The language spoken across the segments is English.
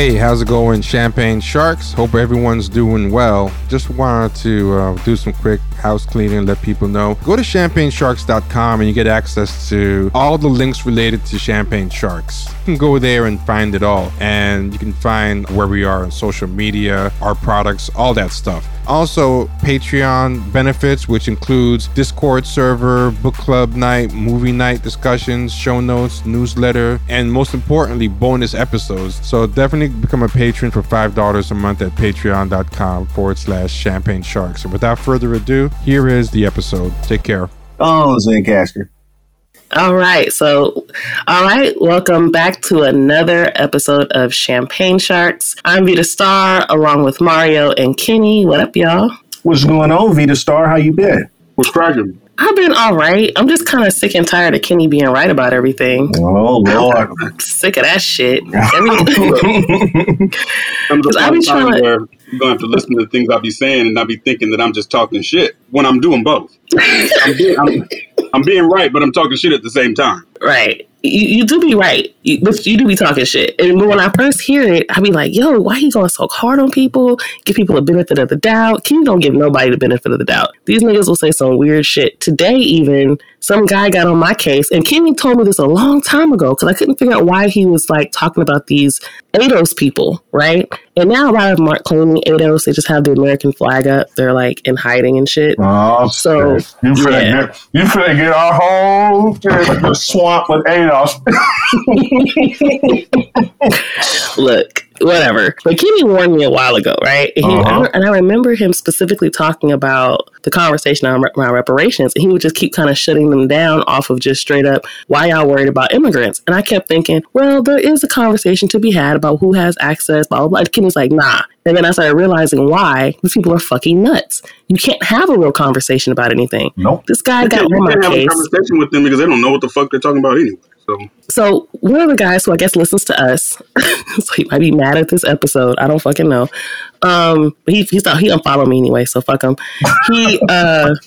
Hey, how's it going, Champagne Sharks? Hope everyone's doing well. Just wanted to uh, do some quick house cleaning, let people know. Go to champagnesharks.com and you get access to all the links related to Champagne Sharks. You can go there and find it all, and you can find where we are on social media, our products, all that stuff. Also, Patreon benefits, which includes Discord server, book club night, movie night discussions, show notes, newsletter, and most importantly, bonus episodes. So definitely become a patron for $5 a month at patreon.com forward slash champagne sharks. And without further ado, here is the episode. Take care. Oh, Zencastr. All right. So, all right. Welcome back to another episode of Champagne Sharks. I'm Vita Star along with Mario and Kenny. What up, y'all? What's going on, Vita Star? How you been? What's cracking? I've been all right. I'm just kind of sick and tired of Kenny being right about everything. Oh Lord, I'm sick of that shit. Every- I'm the I be point trying to- where you're going to have to listen to the things I'll be saying and not be thinking that I'm just talking shit when I'm doing both. I'm being, I'm, I'm being right, but I'm talking shit at the same time. right. You, you do be right, you, but you do be talking shit. And when I first hear it, I be like, "Yo, why he going so hard on people? Give people a benefit of the doubt. Kenny don't give nobody the benefit of the doubt. These niggas will say some weird shit. Today, even some guy got on my case, and Kenny told me this a long time ago because I couldn't figure out why he was like talking about these ADOS people, right? And now a lot of them aren't claiming ADOS; they just have the American flag up. They're like in hiding and shit. oh, So, shit. you finna yeah. get you finna get our whole swamp with ADOS. look, whatever. But Kenny warned me a while ago, right? And, he, Uh-huh. and I remember him specifically talking about the conversation around reparations, and he would just keep kind of shutting them down off of just straight up, why y'all worried about immigrants? And I kept thinking, well, there is a conversation to be had about who has access, blah, blah, blah. And Kenny's like, nah. And then I started realizing why these people are fucking nuts. You can't have a real conversation about anything. Nope. This guy You got on my can't have a case. conversation with them because they don't know what the fuck they're talking about anyway. So So one of the guys who I guess listens to us, so he might be mad at this episode. I don't fucking know. Um, but he he's not, he unfollowed me anyway, so fuck him. He uh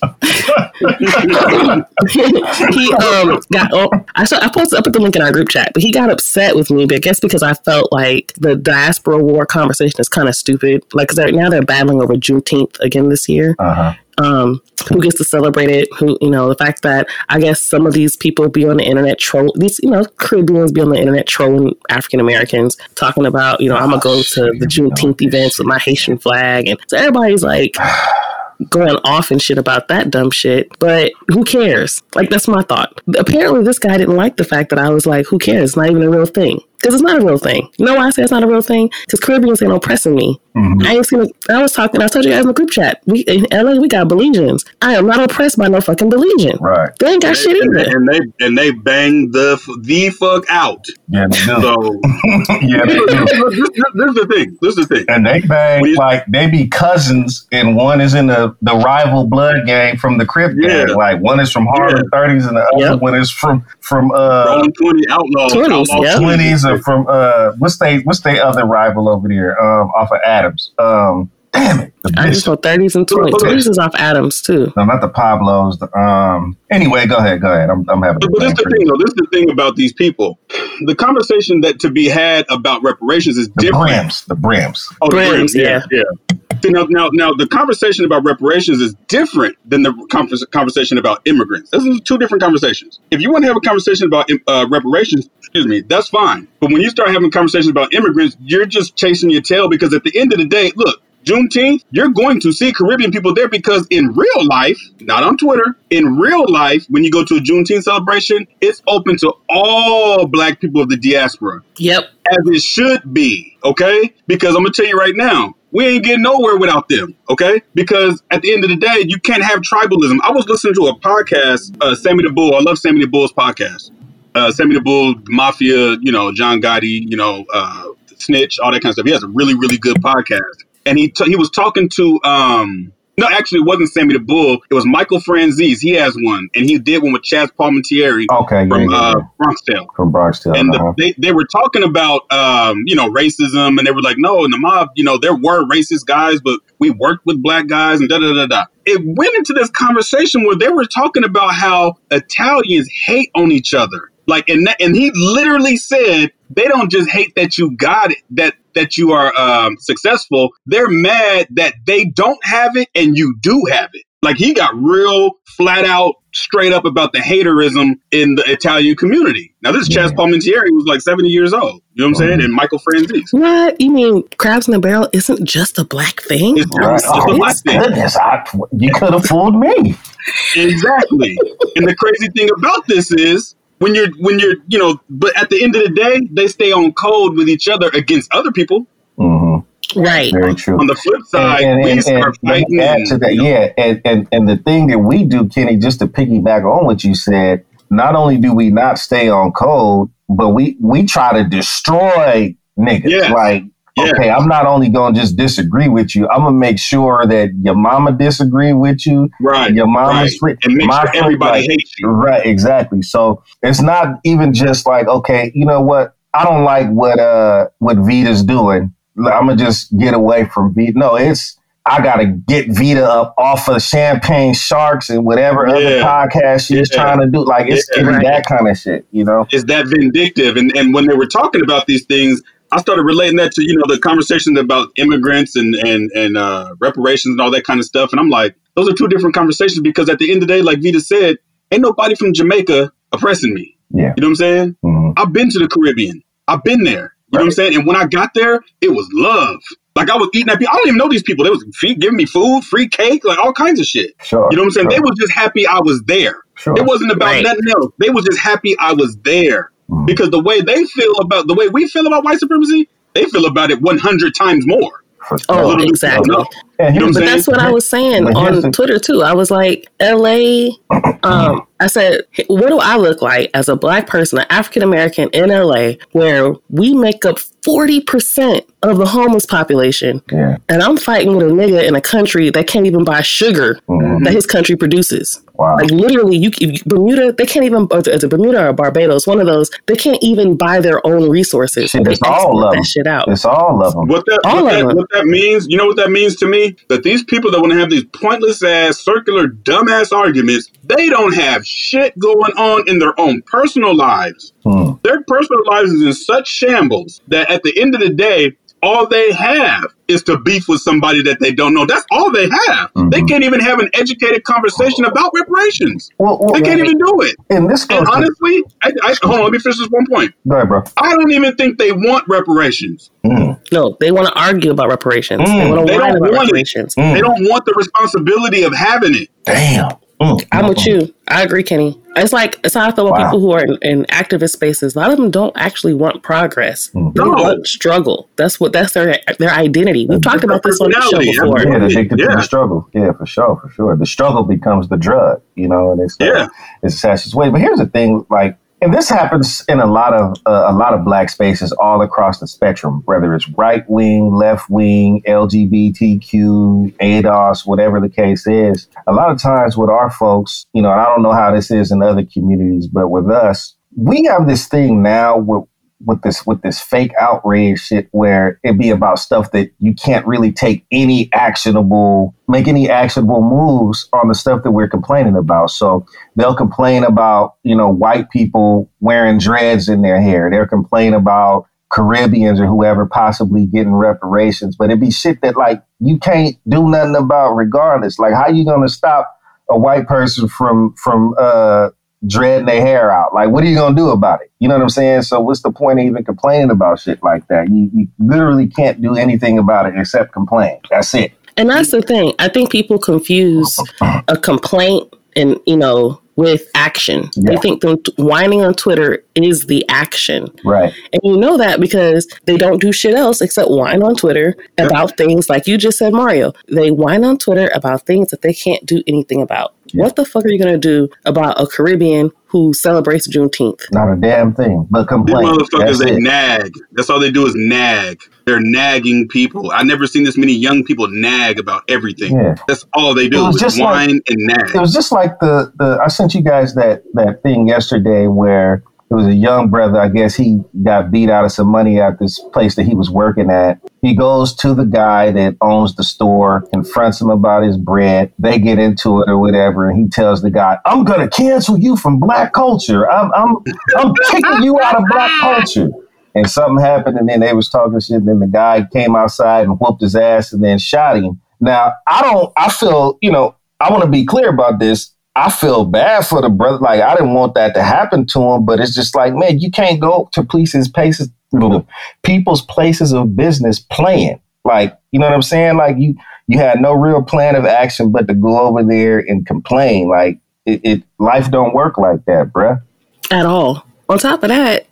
he um got oh, I saw I posted I put the link in our group chat, but he got upset with me. But I guess because I felt like the diaspora war conversation is kind of stupid. Like because now they're battling over Juneteenth again this year Uh huh. Um, who gets to celebrate it? Who you know the fact that I guess some of these people be on the internet troll these you know Caribbeans be on the internet trolling African Americans, talking about you know I'm gonna go to the Juneteenth events with my Haitian flag, and so everybody's like going off and shit about that dumb shit. But who cares? Like that's my thought. Apparently, this guy didn't like the fact that I was like, who cares? It's not even a real thing. Because it's not a real thing. You know why I say it's not a real thing? Because Caribbeans ain't oppressing me. Mhm. I ain't seen. A, I was talking. I told you guys in the group chat. We in LA, we got Belizeans. I am not oppressed by no fucking Belizean. Right. They ain't got shit and, either. and they and they bang the the fuck out. Yeah, they do. So yeah, they this, do. this, this is the thing. This is the thing. And they bang We- like they be cousins, and one is in the, the rival blood gang from the Crip gang. Like one is from Harlem thirties, and the other Yep. one is from from uh Rolling twenty outlaws. 20s, outlaw yeah. twenties, or from uh what's they what's they other rival over there um off of Adams. Um, damn it, I just Bishop. 30s and 20s. 20s is off Adams too. No, not the Pablos. The, um. Anyway, go ahead. Go ahead. I'm, I'm having. But, but this is the thing, though. This is the thing about these people. The conversation that to be had about reparations is The different. Brims. The Brims. Oh, the Brims, Brims, yeah, yeah. See, now, now, now, the conversation about reparations is different than the convers- conversation about immigrants. Those are two different conversations. If you want to have a conversation about uh, reparations, excuse me, that's fine. But when you start having conversations about immigrants, you're just chasing your tail because at the end of the day, look, Juneteenth, you're going to see Caribbean people there because in real life, not on Twitter, in real life, when you go to a Juneteenth celebration, it's open to all black people of the diaspora Yep. as it should be, okay? Because I'm gonna tell you right now, we ain't getting nowhere without them, okay? Because at the end of the day, you can't have tribalism. I was listening to a podcast, uh, Sammy the Bull. I love Sammy the Bull's podcast. Uh, Sammy the Bull, Mafia, you know, John Gotti, you know, uh, Snitch, all that kind of stuff. He has a really, really good podcast. And he t- he was talking to um no, actually, it wasn't Sammy the Bull. It was Michael Franzese. He has one, and he did one with Chazz Palminteri Okay. From yeah, uh, yeah. Bronx Tale From Bronx Tale. and uh-huh. they, they were talking about um, you know racism and they were like no in the mob you know there were racist guys but we worked with black guys and da da da da it went into this conversation where they were talking about how italians hate on each other like and that, and he literally said they don't just hate that you got it, that that you are um, successful. They're mad that they don't have it and you do have it. Like he got real flat out straight up about the haterism in the Italian community. Now, this is Chazz Palminteri, who's like 70 years old. You know what I'm saying? And Michael Franzese. What? You mean crabs in a barrel isn't just a black thing? It's Right. just a Oh, black thing. goodness, I, you could have fooled me. Exactly. and the crazy thing about this is when you're when you're you know, but at the end of the day, they stay on code with each other against other people. hmm Right. Very true. On the flip side, and, we and, start and, fighting. and add to that, you know, yeah, and, and and the thing that we do, Kenny, just to piggyback on what you said, not only do we not stay on code, but we we try to destroy niggas. Yes. Like, Yeah. okay, I'm not only gonna just disagree with you, I'm gonna make sure that your mama disagree with you, right. your mama's right. free, And make my sure everybody like, hates you. Right, exactly. So it's not even just like, okay, you know what? I don't like what uh what Vita's doing. I'm gonna just get away from Vita. No, it's I gotta get Vita up off of Champagne Sharks and whatever other Yeah. podcast she's Yeah. trying to do. Like it's Yeah. Right. that kind of shit, you know? is that vindictive. And and when they were talking about these things, I started relating that to you know the conversation about immigrants and and and uh, reparations and all that kind of stuff. And I'm like, those are two different conversations because at the end of the day, like Vita said, ain't nobody from Jamaica oppressing me. Yeah. You know what I'm saying? Mhm. I've been to the Caribbean. I've been there. You know what I'm saying? And when I got there, it was love. Like I was eating at people. I don't even know these people. They was free, giving me food, free cake, like all kinds of shit. Sure. You know what I'm saying? They were just happy I was there. sure. It wasn't about Right. nothing else. They was just happy I was there. Mhm. Because the way they feel about the way we feel about white supremacy, they feel about it 100 times more. Oh, sure. Little bit- exactly. no. You know what I'm here's But the- that's what I was saying But on Twitter too. I was like, LA, um, I said, what do I look like as a black person, an African American in LA, where we make up 40% of the homeless population, Yeah. and I'm fighting with a nigga in a country that can't even buy sugar Mhm. that his country produces. Wow. Like literally, you if Bermuda, they can't even. Or it's a Bermuda or Barbados, one of those. They can't even buy their own resources. Shit, they it's all export of that shit out. It's all of them. What that, All what, of that them. what that means, you know what that means to me? That these people that want to have these pointless ass, circular, dumbass arguments, they don't have shit going on in their own personal lives. Hmm. Their personal lives is in such shambles that at the end of the day, all they have is to beef with somebody that they don't know. That's all they have. They Mhm. can't even have an educated conversation about reparations. Well, well, They can't even do it. and this goes And honestly, I, I, hold on, let me finish this one point. go ahead, bro. I don't even think they want reparations. Mm. No, they want to argue about reparations. Mm, they want they to whine don't about want it. reparations. Mm. They don't want the responsibility of having it. Damn. Mm. I'm with you. I agree, Kenny. It's like it's how I feel about Wow. people who are in, in activist spaces. A lot of them don't actually want progress. Mhm. They No. want struggle. That's what that's their their identity. We've talked about this on the show before. Yeah, addicted to Yeah. the struggle. Yeah, for sure, for sure. The struggle becomes the drug, you know, and it's uh, Yeah. it's a sad situation. But here's the thing, like, and this happens in a lot of uh, a lot of black spaces all across the spectrum, whether it's right wing, left wing, LGBTQ, ADOS, whatever the case is. A lot of times with our folks, you know, I don't know how this is in other communities, but with us, we have this thing now with with this with this fake outrage shit where it be about stuff that you can't really take any actionable make any actionable moves on the stuff that we're complaining about. So they'll complain about you know white people wearing dreads in their hair. They'll complain about caribbeans or whoever possibly getting reparations. But it'd be shit that like you can't do nothing about regardless. Like how you gonna stop a white person from from uh dreading their hair out. Like, what are you gonna do about it? You know what I'm saying? So, what's the point of even complaining about shit like that? You, you literally can't do anything about it except complain. That's it. And that's the thing. I think people confuse a complaint and you know with action. They think them t- whining on Twitter is the action. Right. And you know that because they don't do shit else except whine on Twitter about things like you just said, Mario. They whine on Twitter about things that they can't do anything about. What the fuck are you going to do about a Caribbean who celebrates Juneteenth? Not a damn thing. But complain. These motherfuckers, That's they it. nag. That's all they do is nag. They're nagging people. I never seen this many young people nag about everything. Yeah. That's all they It do was is just whine like- and nag. It was just like the the I sent you guys that that thing yesterday where it was a young brother. I guess he got beat out of some money at this place that he was working at. He goes to the guy that owns the store, confronts him about his bread. They get into it or whatever, and he tells the guy, "I'm gonna cancel you from black culture. I'm I'm I'm kicking you out of black culture." and something happened, and then they was talking shit. And then the guy came outside and whooped his ass, and then shot him. Now I don't. I feel you know. I want to be clear about this. I feel bad for the brother. Like I didn't want that to happen to him, but it's just like, man, you can't go to places, places, people's places of business playing. Like, you know what I'm saying? Like you, you had no real plan of action but to go over there and complain. Like it, it life don't work like that, bruh. At all. On top of that,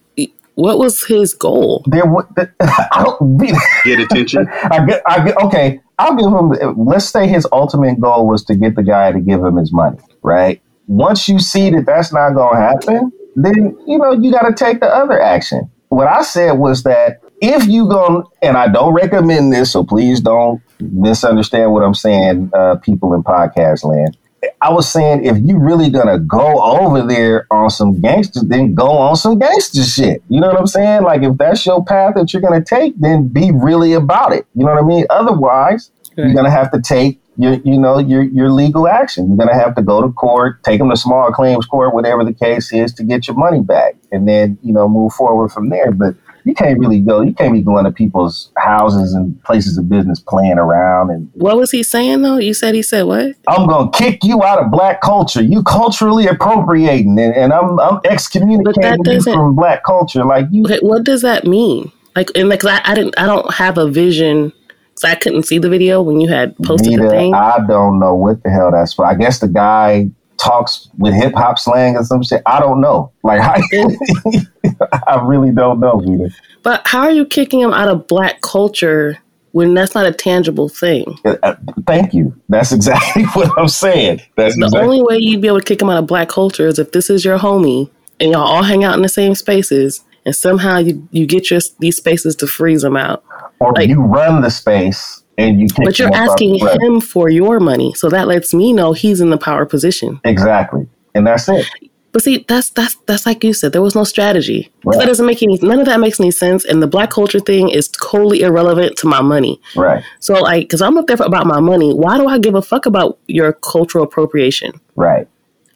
what was his goal? There, I don't be, get attention. I get, I get, okay. I'll give him. Let's say his ultimate goal was to get the guy to give him his money, right? Once you see that that's not going to happen, then you know you got to take the other action. What I said was that if you go, and I don't recommend this, so please don't misunderstand what I'm saying, uh, people in podcast land. I was saying if you really gonna go over there on some gangster, then go on some gangster shit. You know what I'm saying? Like if that's your path that you're gonna take, then be really about it. You know what I mean? Otherwise, okay. you're gonna have to take your, you know, your your legal action. You're gonna have to go to court, take them to small claims court, whatever the case is, to get your money back, and then you know move forward from there. But you can't really go. You can't be going to people's houses and places of business playing around. And what was he saying though? You said he said what? I'm gonna kick you out of black culture. You culturally appropriating, and, and I'm I'm excommunicating you from black culture. Like you, what does that mean? Like, and like I, I didn't, I don't have a vision. So I couldn't see the video when you had posted Neither, the thing. I don't know what the hell that's for. I guess the guy talks with hip hop slang or some shit. I don't know. Like, I, I really don't know, Vita. But how are you kicking him out of black culture when that's not a tangible thing? Uh, uh thank you. That's exactly what I'm saying. That's the exactly- only way you'd be able to kick him out of black culture is if this is your homie and y'all all hang out in the same spaces and somehow you, you get your these spaces to freeze them out. Or like, you run the space and you can but you're asking him for your money so that lets me know he's in the power position. Exactly. And that's it. But see that's that's that's like you said there was no strategy. Right. that doesn't make any none of that makes any sense and the black culture thing is totally irrelevant to my money. Right. So like because i'm up there for about my money why do i give a fuck about your cultural appropriation? Right.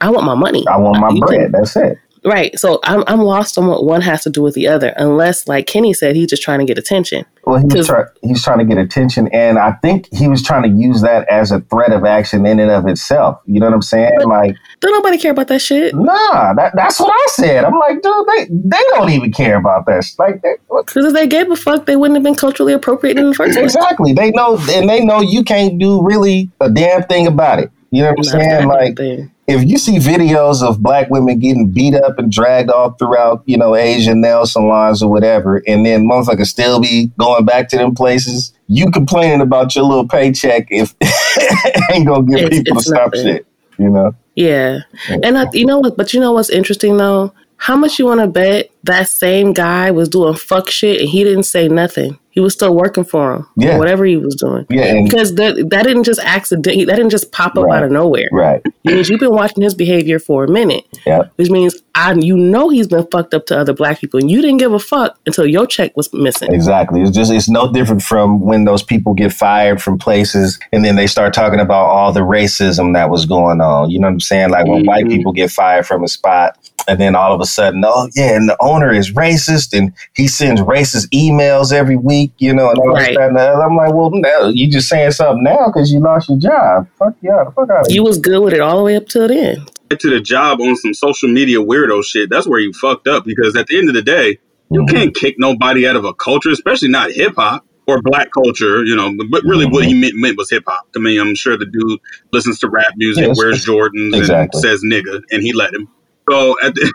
I want my money. I want my bread. That's it Right. So I'm I'm lost on what one has to do with the other, unless, like Kenny said, he's just trying to get attention. Well, he's try, he's trying to get attention, and I think he was trying to use that as a threat of action in and of itself. You know what I'm saying? Like, don't nobody care about that shit. Nah, that, that's what I said. I'm like, dude, they they don't even care about that. Like, because if they gave a fuck, they wouldn't have been culturally appropriate in the first place. Exactly. They know, and they know you can't do really a damn thing about it. You know what I'm saying? Like, if you see videos of black women getting beat up and dragged all throughout, you know, Asian nail salons or whatever, and then motherfuckers still be going back to them places, you complaining about your little paycheck if ain't gonna get it's, people it's to stop shit, you know? Yeah. And I, you know what, but you know what's interesting though? How much you want to bet that same guy was doing fuck shit and he didn't say nothing? he was still working for him. Yeah. whatever he was doing. Yeah. because that that didn't just accident that didn't just pop up right. out of nowhere. Right. Because you've been watching his behavior for a minute. Yeah. Which means I you know he's been fucked up to other black people and you didn't give a fuck until your check was missing. Exactly. It's just it's no different from when those people get fired from places and then they start talking about all the racism that was going on. You know what I'm saying? Like when mm-hmm. white people get fired from a spot and then all of a sudden, oh yeah, and the owner is racist and he sends racist emails every week, you know, and all right right. that and I'm like, well, now you just saying something now because you lost your job. Fuck yeah, the fuck out. You was good with it all the way up till then. end. To the job on some social media weirdo shit. That's where you fucked up because at the end of the day, you mm-hmm. can't kick nobody out of a culture, especially not hip hop or black culture, you know, but really mm-hmm. what he meant, meant was hip hop. I mean, I'm sure the dude listens to rap music, yes, wears Jordans, exactly. and says nigga, and he let him. So at the,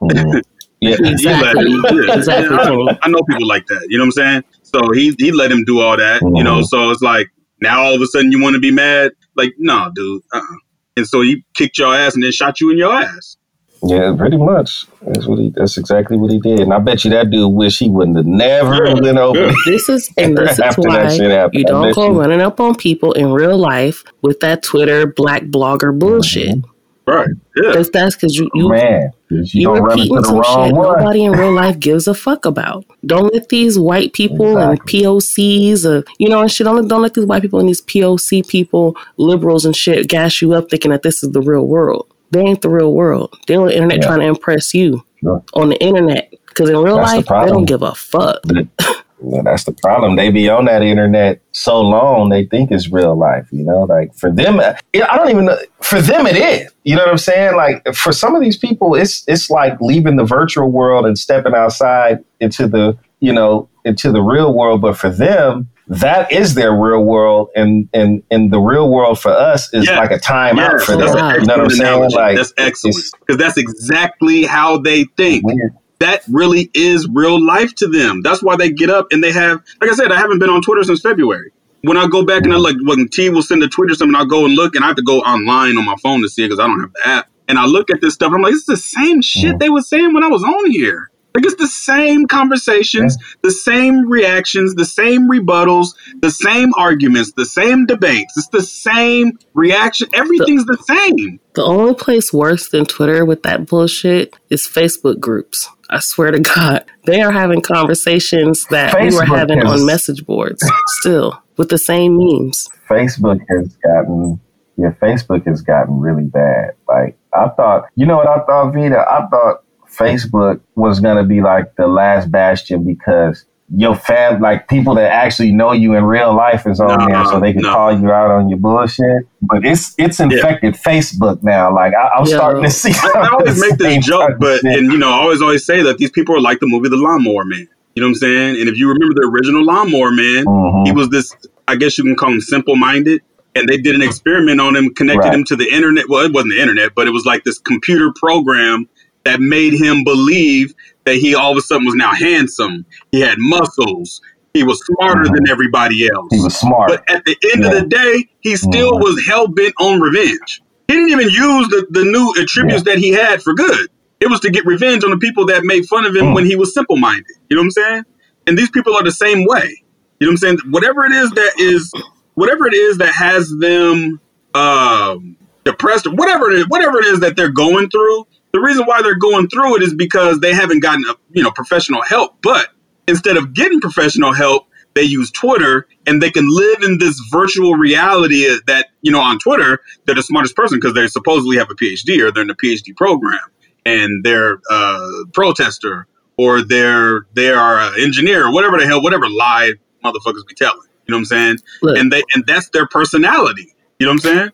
mm-hmm. yeah, exactly. Yeah. exactly. I, I, know people like that. You know what I'm saying? So he he let him do all that, mm-hmm. you know. Mm-hmm. So it's like now all of a sudden you want to be mad? Like, no, nah, dude. Uh-uh. And so he kicked your ass and then shot you in your ass. Yeah, pretty much. That's what he. That's exactly what he did. And I bet you that dude wish he wouldn't have never yeah. been open. This is and this is why you don't go you. running up on people in real life with that Twitter black blogger bullshit. Mm-hmm. Right. Yeah. That's that's because you you Man, you, you repeating some shit one. nobody in real life gives a fuck about. Don't let these white people exactly. and POCs, or, you know, and shit. Don't don't let these white people and these POC people, liberals and shit, gas you up thinking that this is the real world. They ain't the real world. They're on the internet yeah. trying to impress you sure. on the internet Because in real That's the life, they don't give a fuck. Well, that's the problem. They be on that internet so long, they think it's real life. You know, like for them, uh, I don't even know. For them, it is. You know what I'm saying? Like for some of these people, it's it's like leaving the virtual world and stepping outside into the you know into the real world. But for them, that is their real world, and and and the real world for us is Yeah. like a time Yeah, out for them. You know what I'm saying? analogy. Like that's excellent because that's exactly how they think. weird. That really is real life to them. That's why they get up and they have, like I said, I haven't been on Twitter since February. When I go back and I like when T will send a tweet or something, I'll go and look and I have to go online on my phone to see it because I don't have the app. And I look at this stuff. I'm like, it's the same shit they were saying when I was on here. Like it's the same conversations, the same reactions, the same rebuttals, the same arguments, the same debates. It's the same reaction. Everything's the same. The only place worse than Twitter with that bullshit is Facebook groups. I swear to God, they are having conversations that we were having is- on message boards still with the same memes. Facebook has gotten yeah, Facebook has gotten really bad. Like I thought, you know what I thought, Vita? I thought Facebook was gonna be like the last bastion because your fam, like people that actually know you in real life, is on No, there, so they can no. call you out on your bullshit. But it's it's infected Facebook now. Like I, I'm Yo. starting to see. I, I always make this joke, but shit. and you know, I always always say that these people are like the movie The Lawnmower Man. You know what I'm saying? And if you remember the original Lawnmower Man, Mhm. he was this. I guess you can call him simple-minded. And they did an experiment on him, connected Right. him to the internet. Well, it wasn't the internet, but it was like this computer program that made him believe that he all of a sudden was now handsome. He had muscles. He was smarter Mhm. than everybody else. he was smart. But at the end of the day, he still Mhm. was hell bent on revenge. He didn't even use the, the new attributes that he had for good. It was to get revenge on the people that made fun of him Mm. when he was simple minded. You know what I'm saying? And these people are the same way. You know what I'm saying? Whatever it is that is, whatever it is that has them um, depressed, or whatever it is, whatever it is that they're going through. The reason why they're going through it is because they haven't gotten a, you know professional help. But instead of getting professional help, they use Twitter and they can live in this virtual reality that, you know, on Twitter, they're the smartest person because they supposedly have a PhD or they're in a PhD program and they're a protester or they're they are an engineer or whatever the hell, whatever lie motherfuckers be telling. You know what I'm saying? Look, And they and that's their personality. You know what I'm saying?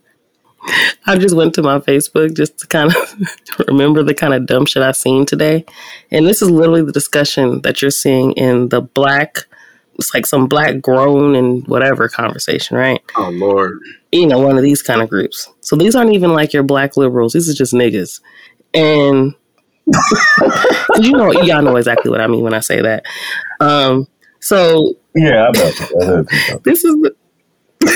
I just went to my Facebook just to kind of remember the kind of dumb shit I've seen today. And this is literally the discussion that you're seeing in the black, it's like some black grown and whatever conversation, right? Oh Lord. You know, one of these kind of groups. So these aren't even like your black liberals. These are just niggas. And you know, y'all know exactly what I mean when I say that. Um, so yeah, I know. I know. this is the,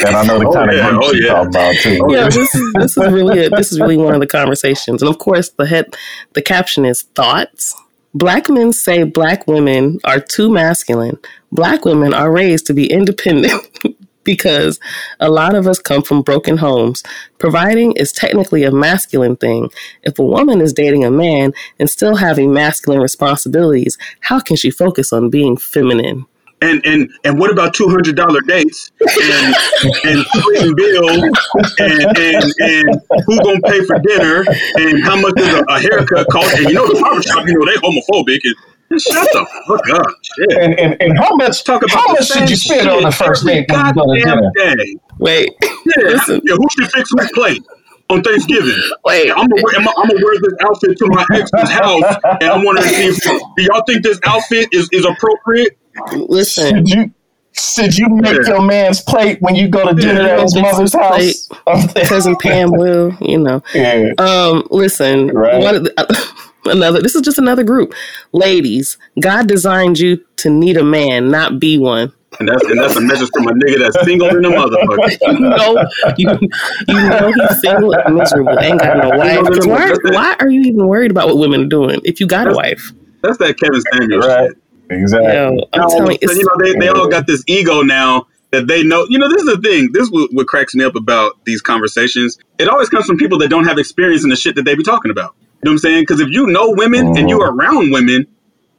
and I know the Oh, kind yeah. of group Oh, you're yeah. talking about too. Oh, yeah, yeah. this is this is really a, this is really one of the conversations, and of course the head the caption is thoughts. Black men say black women are too masculine. Black women are raised to be independent because a lot of us come from broken homes. Providing is technically a masculine thing. If a woman is dating a man and still having masculine responsibilities, how can she focus on being feminine? And and and what about two hundred dollar dates and and splitting bills and and and who gonna pay for dinner and how much does a, a haircut cost? And you know the barber shop, you know they homophobic. And, and shut the fuck up, shit. And, and, and how much Talk about how much same should you spend on the first every date when you go to dinner? goddamn day. Wait, Yeah, Listen. yeah, who should fix whose plate on Thanksgiving? wait. I'm gonna wear, I'm gonna wear this outfit to my ex's house, and I want to see if do y'all think this outfit is, is appropriate? Listen, Should you should you make your man's plate when you go to dinner Yeah, at his mother's his house? cousin Pam will, you know. yeah. Um, listen, Right. one of the, another. This is just another group, ladies. God designed you to need a man, not be one. And that's and that's a message from a nigga that's single in the motherfucker. You know, you, you know he's single and miserable, ain't got no wife. 'Cause Why, why are you even worried about what women are doing if you got a wife? That's that Kevin Samuels Right. shit. Exactly. Yo, I'm telling you, so, you know, they, they all got this ego now that they know. You know, this is the thing. This is what, what cracks me up about these conversations. It always comes from people that don't have experience in the shit that they be talking about. You know what I'm saying? Because if you know women and you are around women,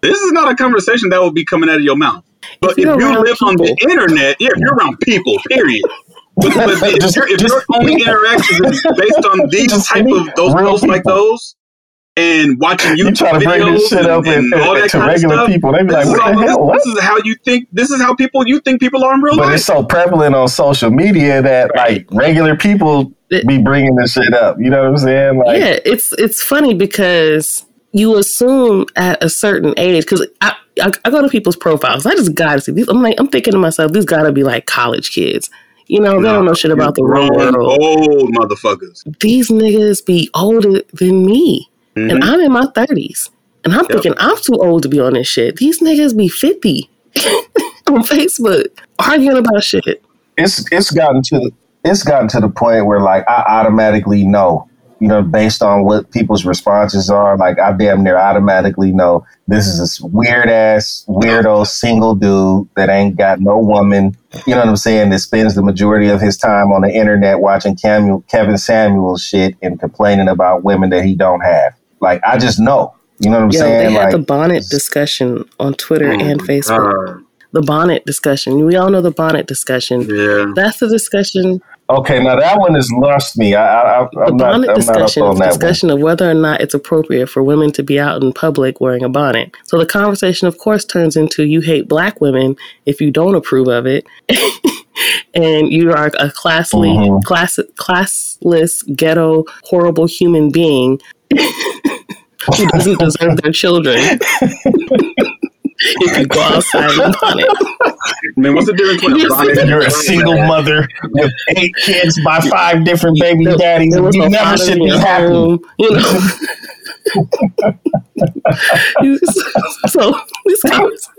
this is not a conversation that will be coming out of your mouth. But If if, you're you around live on the internet, yeah, if you're around people, period. But, but if, Just- your if just- your only interaction is based on these type of those posts like those, and watching You YouTube try to bring videos this shit and, up and and, all that to kind of regular stuff. people. They be This like, is, what all, the this, hell? What? this is how you think. This is how people you think people are in real But life. it's so prevalent on social media that like regular people It- be bringing this shit up. You know what I'm saying? Like, yeah, it's it's funny because you assume at a certain age because I, I I go to people's profiles. I just gotta see these. I'm like I'm thinking to myself, these gotta be like college kids. You know, they don't know shit about the real world. Old motherfuckers. These niggas be older than me, and Mhm. I'm in my thirties, and I'm thinking I'm too old to be on this shit. These niggas be fifty on Facebook arguing about shit. it's it's gotten to the it's gotten to the point where like I automatically know, you know, based on what people's responses are. Like I damn near automatically know this is this weird ass weirdo single dude that ain't got no woman. You know what I'm saying? That spends the majority of his time on the internet watching Camu- Kevin Samuels shit and complaining about women that he don't have. Like I just know. You know what I'm Yo, saying? they had Like the bonnet discussion on Twitter Oh and Facebook. God. The bonnet discussion. We all know the bonnet discussion. Yeah. That's the discussion okay, now that one has lost me. I, I, I the not, bonnet I'm not up discussion on is that one. discussion of whether or not it's appropriate for women to be out in public wearing a bonnet. So the conversation, of course, turns into you hate black women if you don't approve of it, and you are a classly, Mhm. class, classless, ghetto, horrible human being who doesn't deserve their children. if you go outside in a bonnet, Man, what's the difference between a bonnet and You're a single mother with eight kids by five different baby There- daddies. there You no never father should in be happy. home, you know. so this conversation-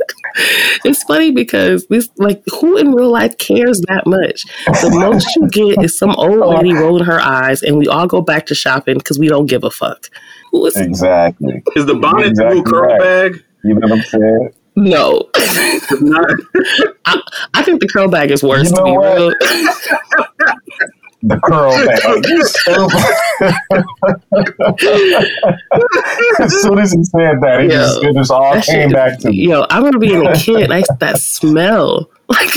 it's funny because this like who in real life cares that much? The most you get is some old lady rolling her eyes, and we all go back to shopping because we don't give a fuck. Who is Exactly. Is the bonnet Exactly the new curl right. bag? You know what I'm saying? no? Not. I, I think the curl bag is worse. You to know be what? real. The curl bag. as soon as he said that, it, Yo, just, it just all That came shit- back to me. Yo, I remember being a kid. Like that smell. Like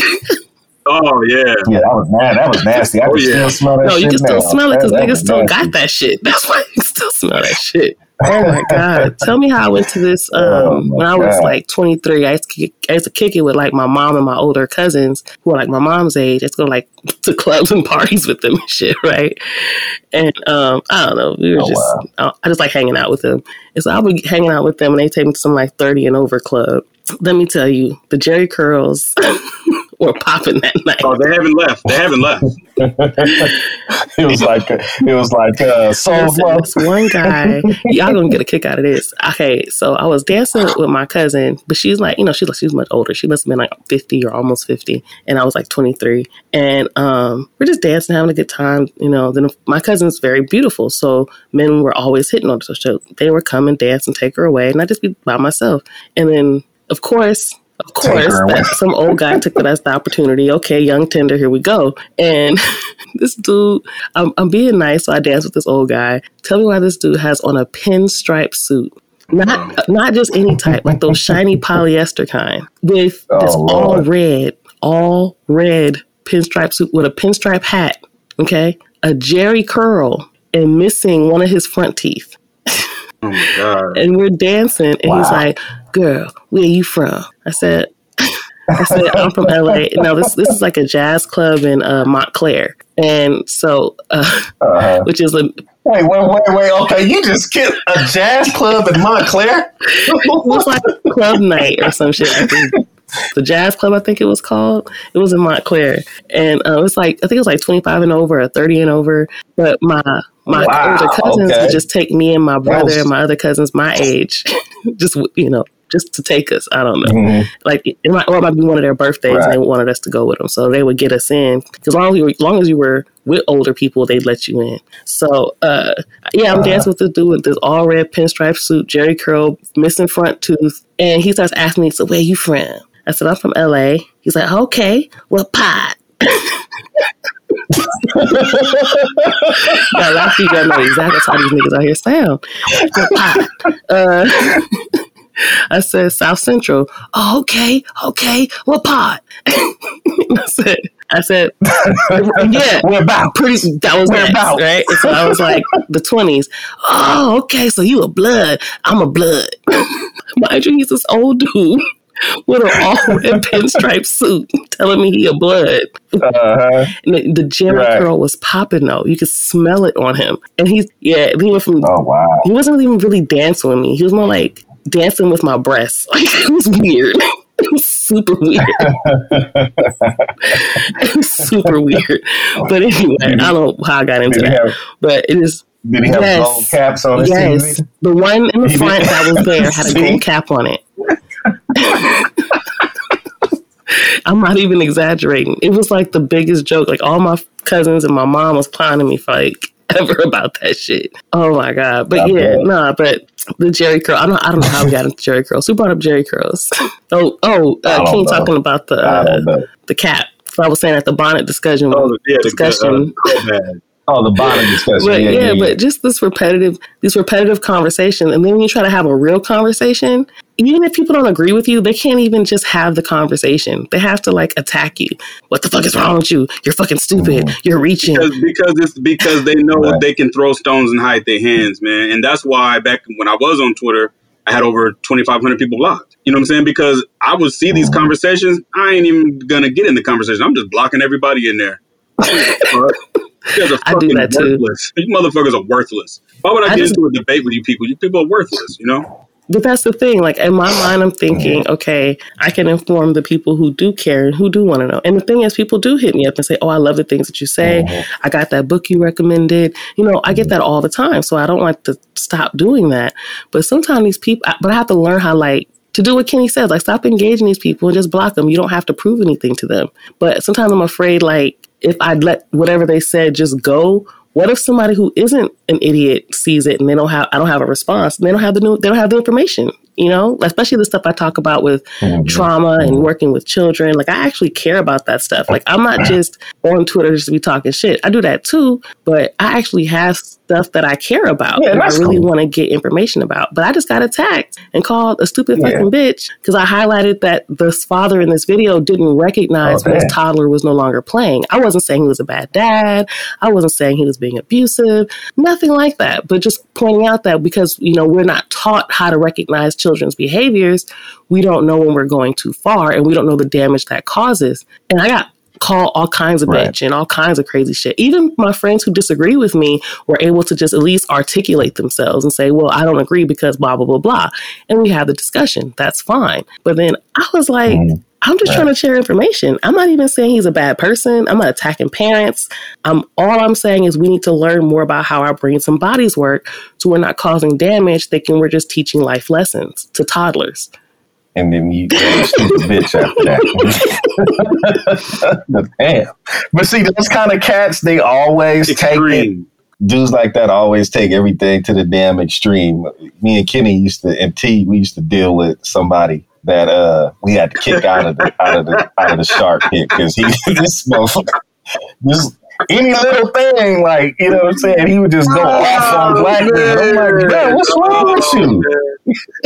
Oh yeah. Yeah, that was mad. That was nasty. I Oh, can yeah. still smell that no, shit you can still now. smell it because That- that niggas still nasty. got that shit. That's why you can still smell that shit. Oh my god! Tell me how I went to this um, Oh, when I was God. like 23. I used, to kick, I used to kick it with like my mom and my older cousins who are like my mom's age. I used to go like to clubs and parties with them and shit, right? And um, I don't know. We were Oh, just I, I just like hanging out with them. And so I would be hanging out with them, and they take me to some like 30 and over club. Let me tell you, the Jheri curls were popping that night. Oh, they haven't left. They haven't left. It was like it was like uh, soul Listen, this one guy, y'all gonna get a kick out of this. Okay, so I was dancing with my cousin, but she's like, you know, she's she's much older. She must have been like fifty or almost fifty, and I was like twenty three. And um, we're just dancing, having a good time. You know, then my cousin's very beautiful, so men were always hitting on her. So they were come and dance and take her away, and I just be by myself. And then, of course. Of course, that- some old guy took that as the opportunity. Okay, young tender, here we go. And this dude, I'm, I'm being nice, so I dance with this old guy. Tell me why this dude has on a pinstripe suit. Not not just any type, like those shiny polyester kind, with Oh, this all Lord. red, all red pinstripe suit with a pinstripe hat. Okay, a Jheri curl and missing one of his front teeth. Oh my god. And we're dancing, and he's like, "Girl, where you from?" I said, I said, I'm from LA. Now this this is like a jazz club in uh, Montclair, and so uh, Uh-huh. which is a Wait, wait, wait, wait. Okay, you just skipped a jazz club in Montclair. it was like a club night or some shit. I think. The jazz club, I think it was called. It was in Montclair, and uh, it was like I think it was like twenty five and over or thirty and over. But my my Wow, older cousins okay. would just take me and my brother was- and my other cousins my age, just you know, just to take us. I don't know. Mhm. like it might, or it might be one of their birthdays Right. and they wanted us to go with them so they would get us in because long as you were, long as you were with older people they'd let you in so uh yeah i'm Uh-huh. dancing with this dude with this all red pinstripe suit jheri curl missing front tooth and he starts asking me so where you from i said i'm from la he's like okay well pot yeah, last you gotta know exactly how these niggas out here sound. Well, pot. Uh, I said South Central. Oh, okay, okay. What pot? I said, I said, yeah, we're about. pretty. That was We're next, about. right? And so I was like, the twenties. Oh, okay. So you a blood? I'm a blood. Mind you, he's this old dude with an all red pinstripe suit, telling me he a blood. Uh-huh. And the, the Jheri Right. curl was popping though. You could smell it on him. And he's yeah. He went from Oh wow. he wasn't even really dancing with me. He was more like dancing with my breasts. Like it was weird. It was super weird. it was super weird. But anyway, I don't know how I got into Did that. have But it is did he have Yes. gold caps on his yes. TV? The one in the front that was there had a gold cap on it. I'm not even exaggerating. It was like the biggest joke. Like all my cousins and my mom was clowning me for like ever about that shit. Oh my god! But I yeah, bet. nah. But the Jheri curl. I don't. I don't know how we got into Jheri curls. Who brought up Jheri curls? oh, oh, I uh, King know. talking about the uh, the cap. So I was saying at the bonnet discussion. Oh, yeah, the discussion. Uh, oh. The bottom discussion. But yeah, yeah, yeah, but just this repetitive, these repetitive conversations, and then when you try to have a real conversation, even if people don't agree with you, they can't even just have the conversation. They have to like attack you. What the fuck is wrong with you? You're fucking stupid. You're reaching. because because it's because they know Right. they can throw stones and hide their hands, man. And that's why back when I was on Twitter, I had over twenty five hundred people blocked. You know what I'm saying? Because I would see these Mhm. conversations, I ain't even gonna get in the conversation. I'm just blocking everybody in there. You guys are I do fucking that too. worthless. You motherfuckers are worthless. Why would I, I get just- into a debate with you people? You people are worthless. You know? But that's the thing. Like in my mind, I'm thinking, okay, I can inform the people who do care and who do want to know. And the thing is, people do hit me up and say, "Oh, I love the things that you say. Mhm. I got that book you recommended." You know, I get that all the time, so I don't like to stop doing that. But sometimes these people, but I have to learn how like to do what Kenny says, like stop engaging these people and just block them. You don't have to prove anything to them. But sometimes I'm afraid, like if I let whatever they said just go. What if somebody who isn't an idiot sees it and they don't have I don't have a response and they don't have the new they don't have the information, you know? Especially the stuff I talk about with Mhm. trauma and working with children. Like I actually care about that stuff. Like I'm not just on Twitter just to be talking shit. I do that too, but I actually have stuff that I care about Yeah, and I really cool. want to get information about. But I just got attacked and called a stupid Yeah. fucking bitch because I highlighted that this father in this video didn't recognize Oh, when his toddler was no longer playing. I wasn't saying he was a bad dad. I wasn't saying he was being abusive. Nothing like that. But just pointing out that because, you know, we're not taught how to recognize children's behaviors, we don't know when we're going too far and we don't know the damage that causes. And I got called all kinds of Right. bitch and all kinds of crazy shit. Even my friends who disagree with me were able to just at least articulate themselves and say, well, I don't agree because blah, blah, blah, blah. And we had the discussion. That's fine. But then I was like, Mhm. I'm just Right. trying to share information. I'm not even saying he's a bad person. I'm not attacking parents. Um, all I'm saying is we need to learn more about how our brains and bodies work so we're not causing damage, thinking we're just teaching life lessons to toddlers. And then you stupid bitch after that. Damn. But see, those kind of cats, they always take it. Dudes like that always take everything to the damn extreme. Me and Kenny used to, and T, we used to deal with somebody that uh we had to kick out of the out of the out of the shark pit because he this motherfucker this any little thing like you know what I'm saying he would just go off on black men. I'm like, what's wrong with you?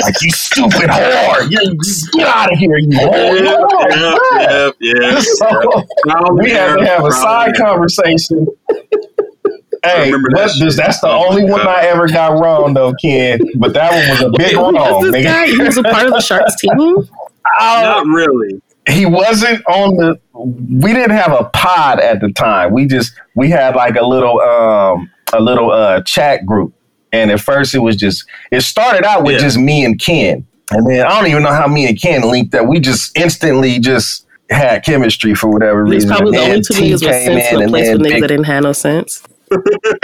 Like you stupid whore, you just get out of here, you whore. yeah, yeah, yeah. So, we had to have a side conversation. Hey, remember that that's, that's the only one I ever got wrong though, Ken. But that one was a big Who wrong. is this nigga. guy? He was a part of the Sharks team? Oh, Not really. he wasn't on the. We didn't have a pod at the time. We just we had like a little um a little uh chat group, and at first it was just it started out with Yeah. just me and Ken, and then I don't even know how me and Ken linked up. We just instantly just had chemistry for whatever He was reason. probably And the only two T niggas with sense in, in a and place then with niggas that didn't have no sense.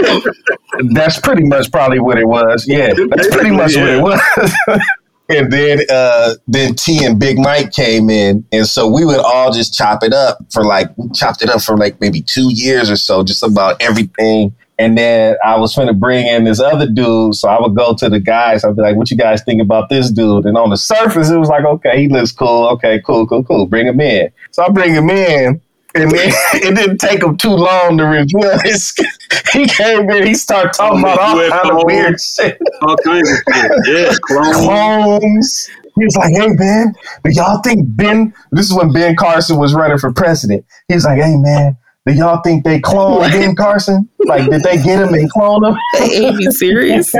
That's pretty much probably what it was. Yeah, that's pretty much what it was. and then uh then T and Big Mike came in, and so we would all just chop it up for like we chopped it up for like maybe two years or so, just about everything. And then I was going to bring in this other dude, so I would go to the guys. I'd be like, "What you guys think about this dude?" And on the surface, it was like, "Okay, he looks cool. Okay, cool, cool, cool. Bring him in." So I bring him in, And then it didn't take him too long to reveal his. He came in, he started talking about all kind of weird shit. All kinds of shit. Yeah, clone. Clones. He was like, "Hey man, do y'all think Ben?" This is when Ben Carson was running for president. He was like, "Hey man, do y'all think they cloned Ben Carson? Like, did they get him and clone him?" Ain't you serious?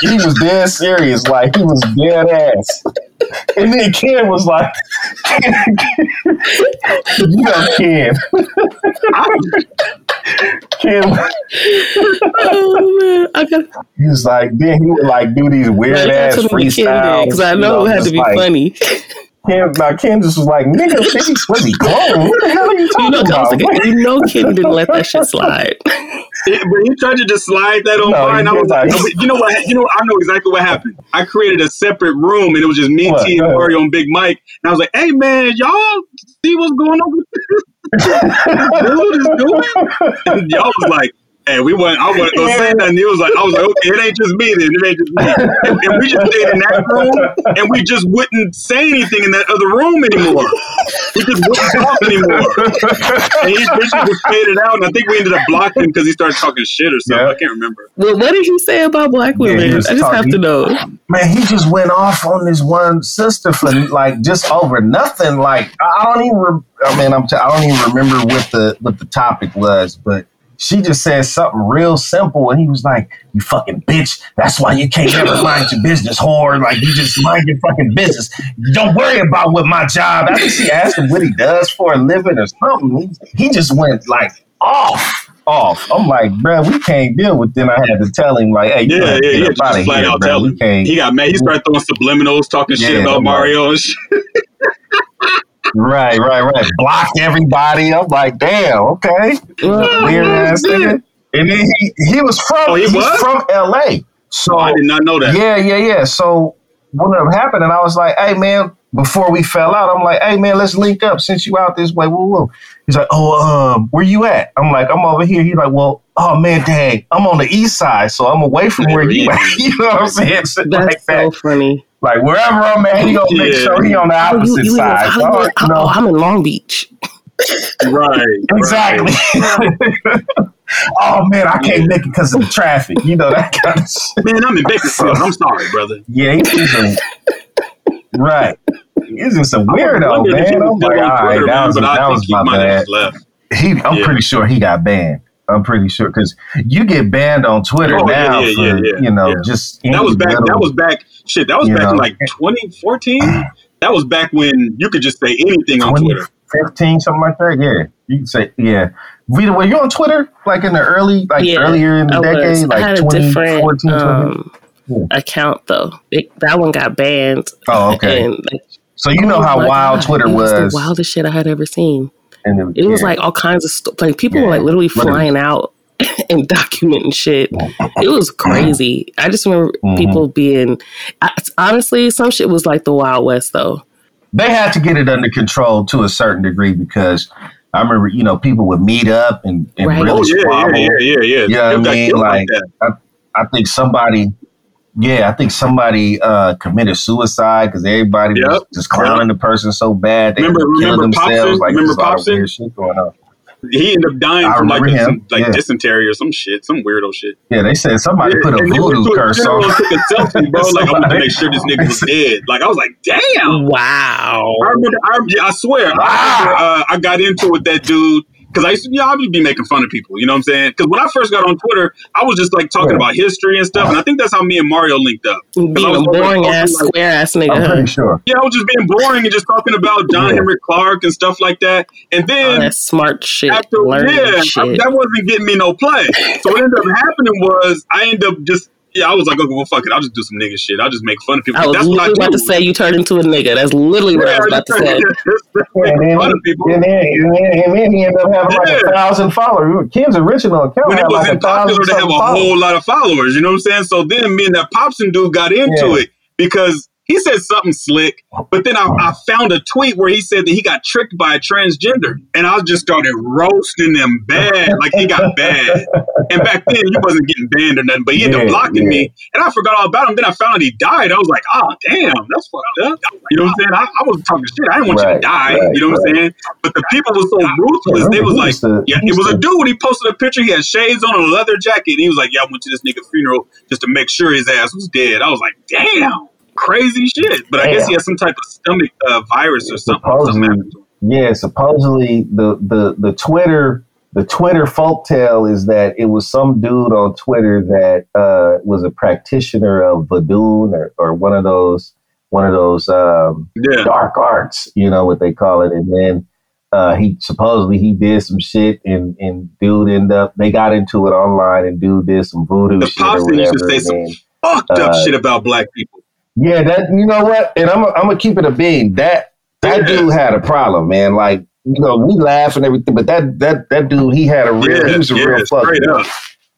he was dead serious, like he was dead ass. And then Ken was like, "You know, Ken, Ken." oh man, I got He was like, then he would like do these weird ass freestyles because I you know it had to be like, funny. Ken, now Ken just was like, "Nigga, was he, was he cloned? What the hell are you You talking know, about?" like, you know, Kenny didn't let that shit slide. Yeah, but he tried to just slide that on No, by, and I was like, not. you know what? You know, I know exactly what happened. I created a separate room, and it was just me, What? T, and Go ahead. Mario, and Big Mike. And I was like, "Hey, man, y'all see what's going on with this dude is doing?" And y'all was like. And we went. I wasn't gonna say nothing. He was like, I was like, okay, it ain't just me. Then it ain't just me. And, and we just stayed in that room, and we just wouldn't say anything in that other room anymore. We just wouldn't talk anymore. And he basically just faded out. And I think we ended up blocking him because he started talking shit or something. Yeah. I can't remember. Well, what did he say about black women? was I just have to know. Man, he just went off on this one sister for like just over nothing. Like I I don't even. Re- I mean, I'm. T- I don't even remember what the what the topic was, but she just said something real simple, and he was like, "You fucking bitch. That's why you can't ever mind your business, whore. Like you just mind your fucking business. Don't worry about what my job." I think she asked him what he does for a living or something. He, he just went like off. Off. I'm like, bro, we can't deal with. Then I had to tell him, like, hey, Yeah, yeah, yeah. Just flat out tell him. He got mad. He started throwing subliminals, talking shit about I'm like- Mario and shit. Right, right, right. Block everybody. I'm like, damn, okay. Well, Weird ass nigga. And then he, he was from Oh, he was? from LA. So Oh, I did not know that. yeah, yeah, yeah. So what ended up happening, I was like, hey man, before we fell out, I'm like, hey man, let's link up since you out this way. Woo woo. He's like, oh, um, where you at? I'm like, I'm over here. He's like, well, oh man, dang, I'm on the east side, so I'm away from where you at. you know what I'm saying? Shit that's like so that. funny. Like wherever I'm at, he gonna make Yeah. sure he on the Oh, you, opposite you live in side. So, you know, Oh, I'm in Long Beach. Right. Exactly. oh man, I can't make it because of the traffic. You know that kind of shit. Man, I'm in Bakersfield. I'm sorry, brother. Yeah, he's a, right. He's just a I weirdo, wondered if he man. was I'm like, all right, that was, that was my bad. left. He, I'm Yeah. pretty sure he got banned. I'm pretty sure because you get banned on Twitter Oh, now yeah, for yeah, yeah, you know yeah. just That was any back. That was back. Shit, that was You back in like 2014. That was back when you could just say anything on Twitter. 15, something like that. Yeah, you can say yeah. Vita, were you on Twitter like in the early, like Yeah, earlier in the I was. decade, I like had a different 2014, 20? um, Yeah. account though. It, that one got banned. Oh, okay. And like, So you know oh how wild God, Twitter it was. was. the wildest shit I had ever seen. And It was like all kinds of stuff. Like people were like literally literally. flying out and documenting shit. It was crazy. I just remember Mhm. people being. I, honestly, some shit was like the Wild West though. they had to get it under control to a certain degree because I remember, you know, people would meet up and, and Right. really Oh yeah, squabble. yeah, yeah, yeah, yeah. You know what I mean? killed Like, that. I think somebody, yeah, I think somebody uh, committed suicide because everybody was just clowning the person so bad they Remember- were killing remember themselves. Popson? Like, Remember there's a Popson? shit going on. He ended up dying I from like remember some, like yeah. dysentery or some shit, some weirdo shit. Yeah, they said somebody Yeah, put a and voodoo to a curse on. and took a selfie, bro. Like I wanted to make sure this nigga was dead. Like I was like, damn. Wow. I remember. I, I swear, I remember. Uh, I got into it with that dude because I used to, you know, I would be making fun of people. You know what I'm saying? Because when I first got on Twitter, I was just like talking Yeah. about history and stuff, and I think that's how me and Mario linked up. Being I was a boring talking ass, like- square ass I'm nigga. huh? pretty sure. Yeah, I was just being boring and just talking about John Yeah. Henrik Clarke and stuff like that. And All then that smart shit. after learning yeah, I- shit. that wasn't getting me no play. So what ended up happening was I ended up just yeah, I was like, okay, well, fuck it, I'll just do some nigga shit. I'll just make fun of people. I was That's what I literally do. about to say you turned into a nigga. That's literally what I was about to say. And Make then, fun of people. and, then, and, then, and then he ended up having like a thousand followers. Kim's original account when it had like wasn't a popular thousand to have a something whole lot of followers. You know what I'm saying? So then me and that Popson dude got into Yeah. it because he said something slick, but then I, I, found a tweet where he said that he got tricked by a transgender, and I just started roasting them bad, like he got bad. And back then, he wasn't getting banned or nothing, but he ended up blocking yeah. me, and I forgot all about him. Then I found out he died. I was like, oh damn, that's fucked up. You know what I'm saying? I, I was talking shit. I didn't want right, you to die. Right, you know what right. I'm saying? But the people were so ruthless. They was like, yeah, it was a dude. He posted a picture. He had shades on, a leather jacket, and he was like, yeah, I went to this nigga funeral just to make sure his ass was dead. I was like, damn crazy shit. But Damn. I guess he has some type of stomach uh, virus or something. something yeah, supposedly the, the the Twitter the Twitter folktale is that it was some dude on Twitter that uh, was a practitioner of Voodoo or, or one of those one of those um, yeah. dark arts, you know what they call it, and then. Uh, he supposedly he did some shit and and dude ended up they got into it online and dude did some voodoo the shit. Used to say some fucked up uh, shit about black people. Yeah, that you know what, and I'm I'm gonna keep it a bean. That that dude had a problem, man. Like you know, we laugh and everything, but that that that dude, he had a real, yeah, he was a yeah, real fuck.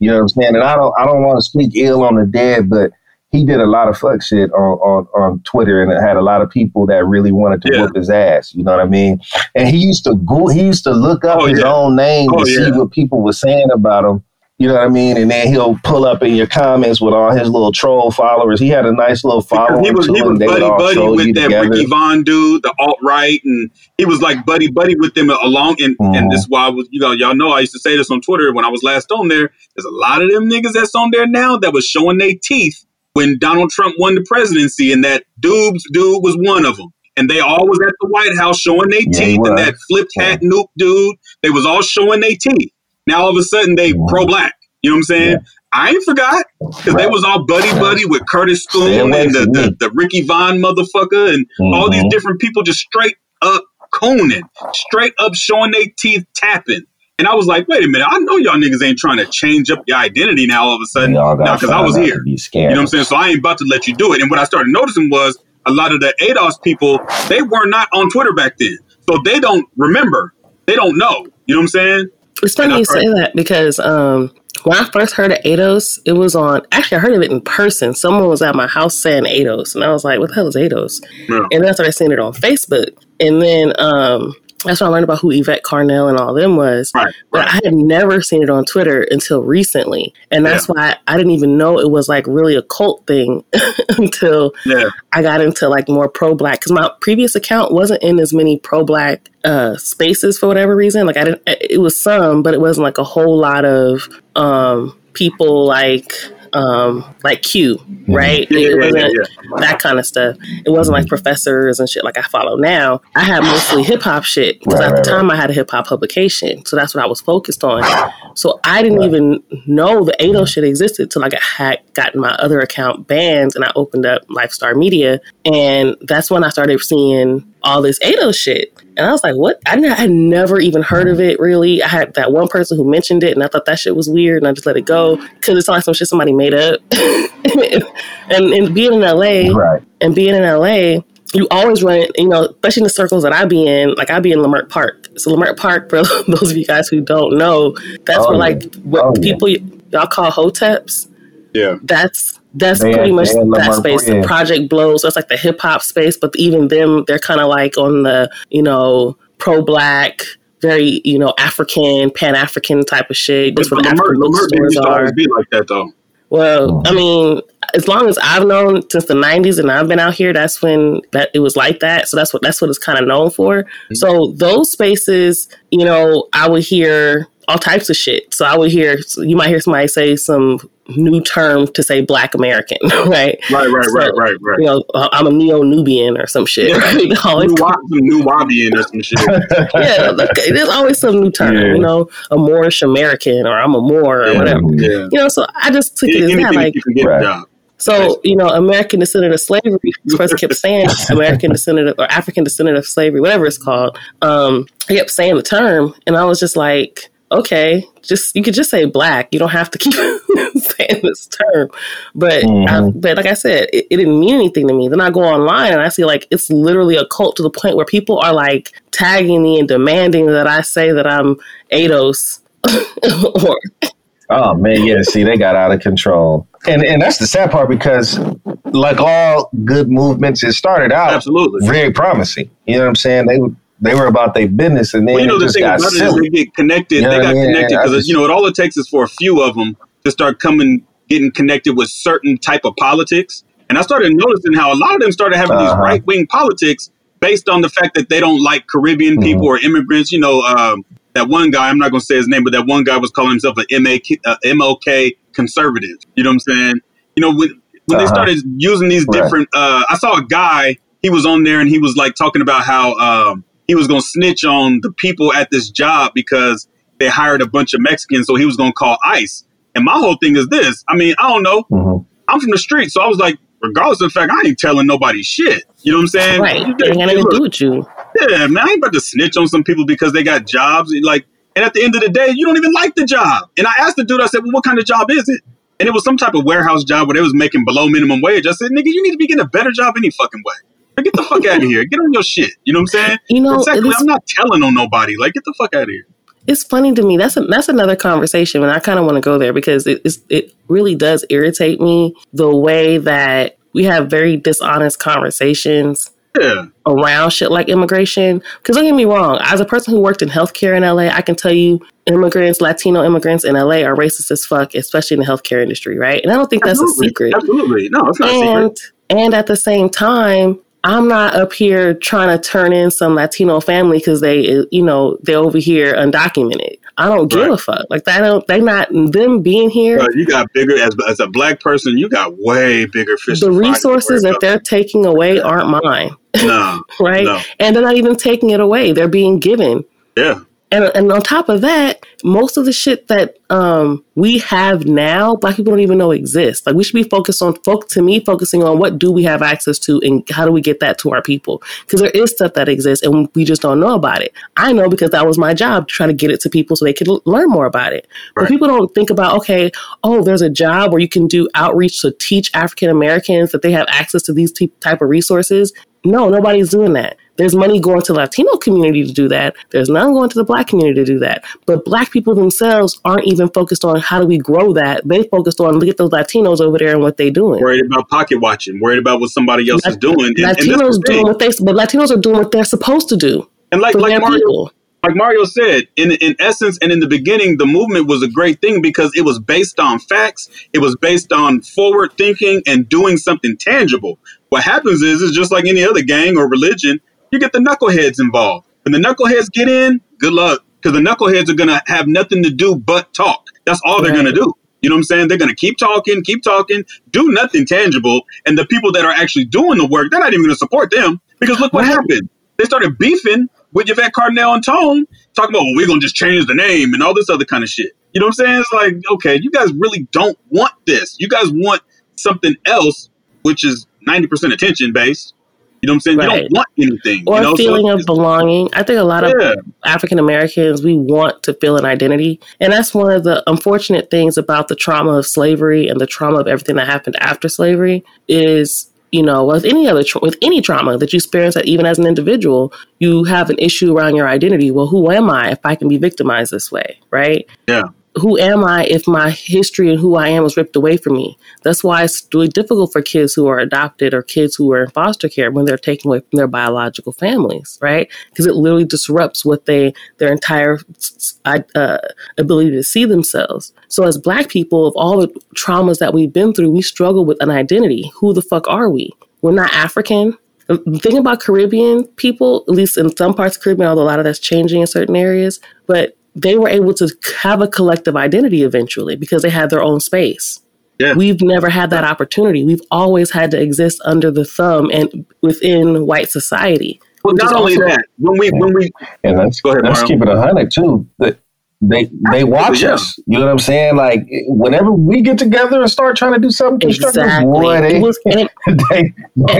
You know what I'm saying? And I don't I don't want to speak ill on the dead, but he did a lot of fuck shit on, on, on Twitter and it had a lot of people that really wanted to yeah. whoop his ass. You know what I mean? And he used to go he used to look up oh, his yeah. own name oh, to yeah. see what people were saying about him you know what I mean? And then he'll pull up in your comments with all his little troll followers. He had a nice little following. He was, he was buddy buddy with that together. Ricky Vaughn dude, the alt right, and he was like buddy buddy with them along. And mm. and mm-hmm. this is why I was, you know, y'all know I used to say this on Twitter when I was last on there. There's a lot of them niggas that's on there now that was showing their teeth when Donald Trump won the presidency, and that dude's dude was one of them. And they all was at the White House showing their yeah, teeth, and that flipped hat yeah. nuke dude, they was all showing their teeth. Now all of a sudden they pro black. You know what I'm saying? Yeah. I ain't forgot because right. they was all buddy buddy with Curtis Spoon and the, the, the, Ricky Vaughn motherfucker and mm-hmm. all these mm-hmm. different people just straight up cooning, straight up showing their teeth tapping. And I was like, wait a minute, I know y'all niggas ain't trying to change up your identity now all of a sudden. No, because I was here. You know what I'm saying? So I ain't about to let you do it. And what I started noticing was a lot of the ADOS people, they were not on Twitter back then. So they don't remember. They don't know. You know what I'm saying? It's funny you say that because um, when I first heard of ADOS, it was on. Actually, I heard of it in person. Someone was at my house saying ADOS, and I was like, "What the hell is ADOS?" Yeah. And then I started seeing it on Facebook, and then um, that's when I learned about who Yvette Carnell and all them was. Right, but I had never seen it on Twitter until recently. And that's yeah. why I didn't even know it was like really a cult thing until yeah. I got into like more pro black. Because my previous account wasn't in as many pro black uh, spaces for whatever reason. Like I didn't, it was some, but it wasn't like a whole lot of um, people like um, like Q, mm-hmm. right? Yeah, it wasn't yeah, yeah. that kind of stuff. It wasn't like professors and shit like I follow now. I had mostly hip hop shit because right, at the time right. I had a hip hop publication, so that's what I was focused on. So I didn't right. even know the ADO shit existed till I got had gotten my other account banned and I opened up Lifestar Media, and that's when I started seeing all this ADO shit. And I was like, what? I had never even heard of it really. I had that one person who mentioned it and I thought that shit was weird and I just let it go because it's like some shit somebody made up. and, and being in LA right. and being in LA, you always run, you know, especially in the circles that I be in, like I be in Leimert Park. So Leimert Park, for those of you guys who don't know, that's oh, where like what oh, people yeah. y'all call hoteps. Yeah. That's that's they pretty much that space. The Project Blowed. That's like the hip hop space, but even them, they're kind of like on the you know pro black, very you know African, Pan African type of shit. That's what the African bookstores are. Be like that though. Well, I mean, as long as I've known since the '90s and I've been out here, that's when that it was like that. So that's what that's what it's kind of known for. Mm-hmm. So those spaces, you know, I would hear all types of shit. So I would hear you might hear somebody say some new term to say Black American, right? Right, right, so, right, right, right. You know, I'm a Neo Nubian or some shit. Yeah. Right? always new, Nuwaubian or some shit. yeah, like, there's always some new term. Yeah. You know, a Moorish American or I'm a Moor or yeah. whatever. Yeah. You know, so I just took it as that, like. Right. So, you know, American descendant of slavery, first kept saying American descendant of, or African descendant of slavery, whatever it's called. Um, I kept saying the term, and I was just like, okay, just you could just say black. You don't have to keep saying this term. But mm-hmm. I, but like I said, it, it, didn't mean anything to me. Then I go online and I see like it's literally a cult to the point where people are like tagging me and demanding that I say that I'm ADOS or Oh man, yeah. See, they got out of control, and and that's the sad part because, like all good movements, it started out Absolutely. very promising. You know what I'm saying? They they were about their business, and then Well, you know, the just thing got about it is silly. they get connected. You know they got I mean? connected because you know, it all it takes is for a few of them to start coming, getting connected with certain type of politics. And I started noticing how a lot of them started having these Uh-huh. right wing politics based on the fact that they don't like Caribbean Mm-hmm. people or immigrants. You know, um, that one guy, I'm not going to say his name, but that one guy was calling himself an MAK, uh, MLK conservative. You know what I'm saying? You know, when, when they Uh-huh. started using these Right. different, uh, I saw a guy, he was on there and he was like talking about how um, he was going to snitch on the people at this job because they hired a bunch of Mexicans, so he was going to call ICE. And my whole thing is this I mean, I don't know. Mhm. I'm from the street, so I was like, regardless of the fact, I ain't telling nobody shit. You know what I'm saying? Right. They ain't got nothing to do with you. Yeah, man, I ain't about to snitch on some people because they got jobs. Like, and at the end of the day, you don't even like the job. And I asked the dude, I said, well, what kind of job is it? And it was some type of warehouse job where they was making below minimum wage. I said, nigga, you need to be getting a better job any fucking way. Get the fuck out of here. Get on your shit. You know what I'm saying? You know, exactly. I'm not telling on nobody. Like, get the fuck out of here. it's funny to me. That's a, that's another conversation, and I kind of want to go there because it it really does irritate me the way that we have very dishonest conversations Yeah. around shit like immigration. Because don't get me wrong, as a person who worked in healthcare in LA, I can tell you immigrants, Latino immigrants in LA are racist as fuck, especially in the healthcare industry, right? And I don't think that's a secret. Absolutely. No, it's not a secret. And and at the same time, I'm not up here trying to turn in some Latino family because they, you know, they're over here undocumented. I don't give Right. a fuck. Like that. Don't they not them being here? Bro, you got bigger as, as a black person. You got way bigger fish. the to fry to resources that they're taking away aren't mine, no, right? no, And they're not even taking it away; they're being given. yeah, And and on top of that, most of the shit that um, we have now, black people don't even know exists. Like we should be focused on, folk to me, focusing on what do we have access to and how do we get that to our people? Because there is stuff that exists and we just don't know about it. I know because that was my job to try to get it to people so they could l- learn more about it. But people don't think about, okay, oh, there's a job where you can do outreach to teach African Americans that they have access to these t- type of resources. No, nobody's doing that. There's money going to the Latino community to do that. There's none going to the black community to do that. But black people themselves aren't even focused on how do we grow that. They focused on look at those Latinos over there and what they're doing. worried about pocket watching, worried about what somebody else is doing. And, and Latinos thing. doing what they, but Latinos are doing what they're supposed to do And like like Mario, people. like Mario said, in in essence and in the beginning, the movement was a great thing because it was based on facts. It was based on forward thinking and doing something tangible. What happens is, is just like any other gang or religion, you get the knuckleheads involved. When the knuckleheads get in, good luck, because the knuckleheads are gonna have nothing to do but talk. That's all they're Right. gonna do. You know what I'm saying? They're gonna keep talking, keep talking, do nothing tangible, and the people that are actually doing the work, they're not even gonna support them because look what Right. happened. They started beefing with Yvette Carnell and Tone, talking about, well, we're going to just change the name and all this other kind of shit. You know what I'm saying? It's like, okay, you guys really don't want this. You guys want something else, which is 90% attention based. You know what I'm saying? You Right. don't want anything. Or you know? a feeling so of belonging. I think a lot of African Americans, we want to feel an identity. And that's one of the unfortunate things about the trauma of slavery and the trauma of everything that happened after slavery is, you know, with any other, tra- with any trauma that you experience, that even as an individual, you have an issue around your identity. Well, who am I if I can be victimized this way? Right. yeah. Who am I if my history and who I am was ripped away from me? That's why it's really difficult for kids who are adopted or kids who are in foster care when they're taken away from their biological families, right? Because it literally disrupts what they their entire uh, ability to see themselves. So as Black people, of all the traumas that we've been through, we struggle with an identity. Who the fuck are we? We're not African. The thing about Caribbean people, at least in some parts of Caribbean, although a lot of that's changing in certain areas, but they were able to have a collective identity eventually because they had their own space. Yeah. We've never had that opportunity. We've always had to exist under the thumb and within white society. Well, not only also- that, when we, when we, And let's Go ahead, let's Mario. keep it a hundred too. That they they watch Yeah. us. You know what I'm saying? Like whenever we get together and start trying to do something constructive, Exactly. boy, they, It was- and- they, they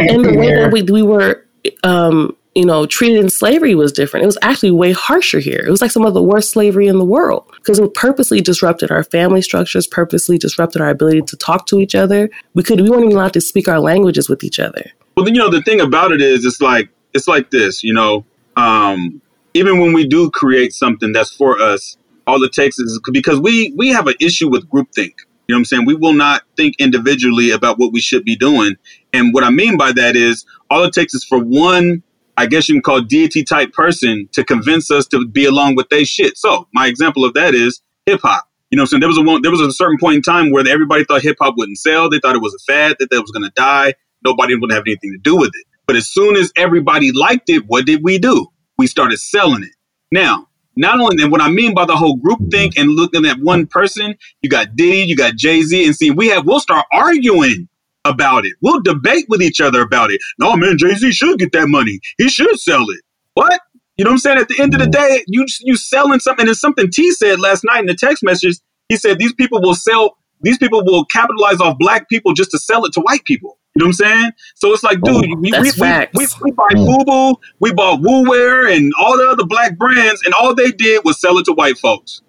and, and the way that we, we were um, you know treated in slavery was different it was actually way harsher here it was like some of the worst slavery in the world because it purposely disrupted our family structures purposely disrupted our ability to talk to each other we could we weren't even allowed to speak our languages with each other Well, then, you know, the thing about it is, it's like it's like this. You know, um, even when we do create something that's for us, all it takes is because we we have an issue with groupthink. You know what I'm saying? We will not think individually about what we should be doing. And what I mean by that is all it takes is for one, I guess you can call deity type person to convince us to be along with their shit. So my example of that is hip hop. You know what I'm saying? There was a there was a certain point in time where everybody thought hip hop wouldn't sell. They thought it was a fad, that that was gonna die. Nobody would have anything to do with it. But as soon as everybody liked it, what did we do? We started selling it. Now, not only and what I mean by the whole group think and looking at one person, you got Diddy, you got Jay Z, and see, we have we'll start arguing about it. We'll debate with each other about it. No, man, Jay Z should get that money. He should sell it. What? You know what I'm saying? At the end of the day, you you selling something. And something T said last night in the text message. He said these people will sell. These people will capitalize off black people just to sell it to white people. You know what I'm saying? So it's like, dude, oh, we, we, we, we, we buy FUBU, we bought Wu Wear and all the other black brands, and all they did was sell it to white folks.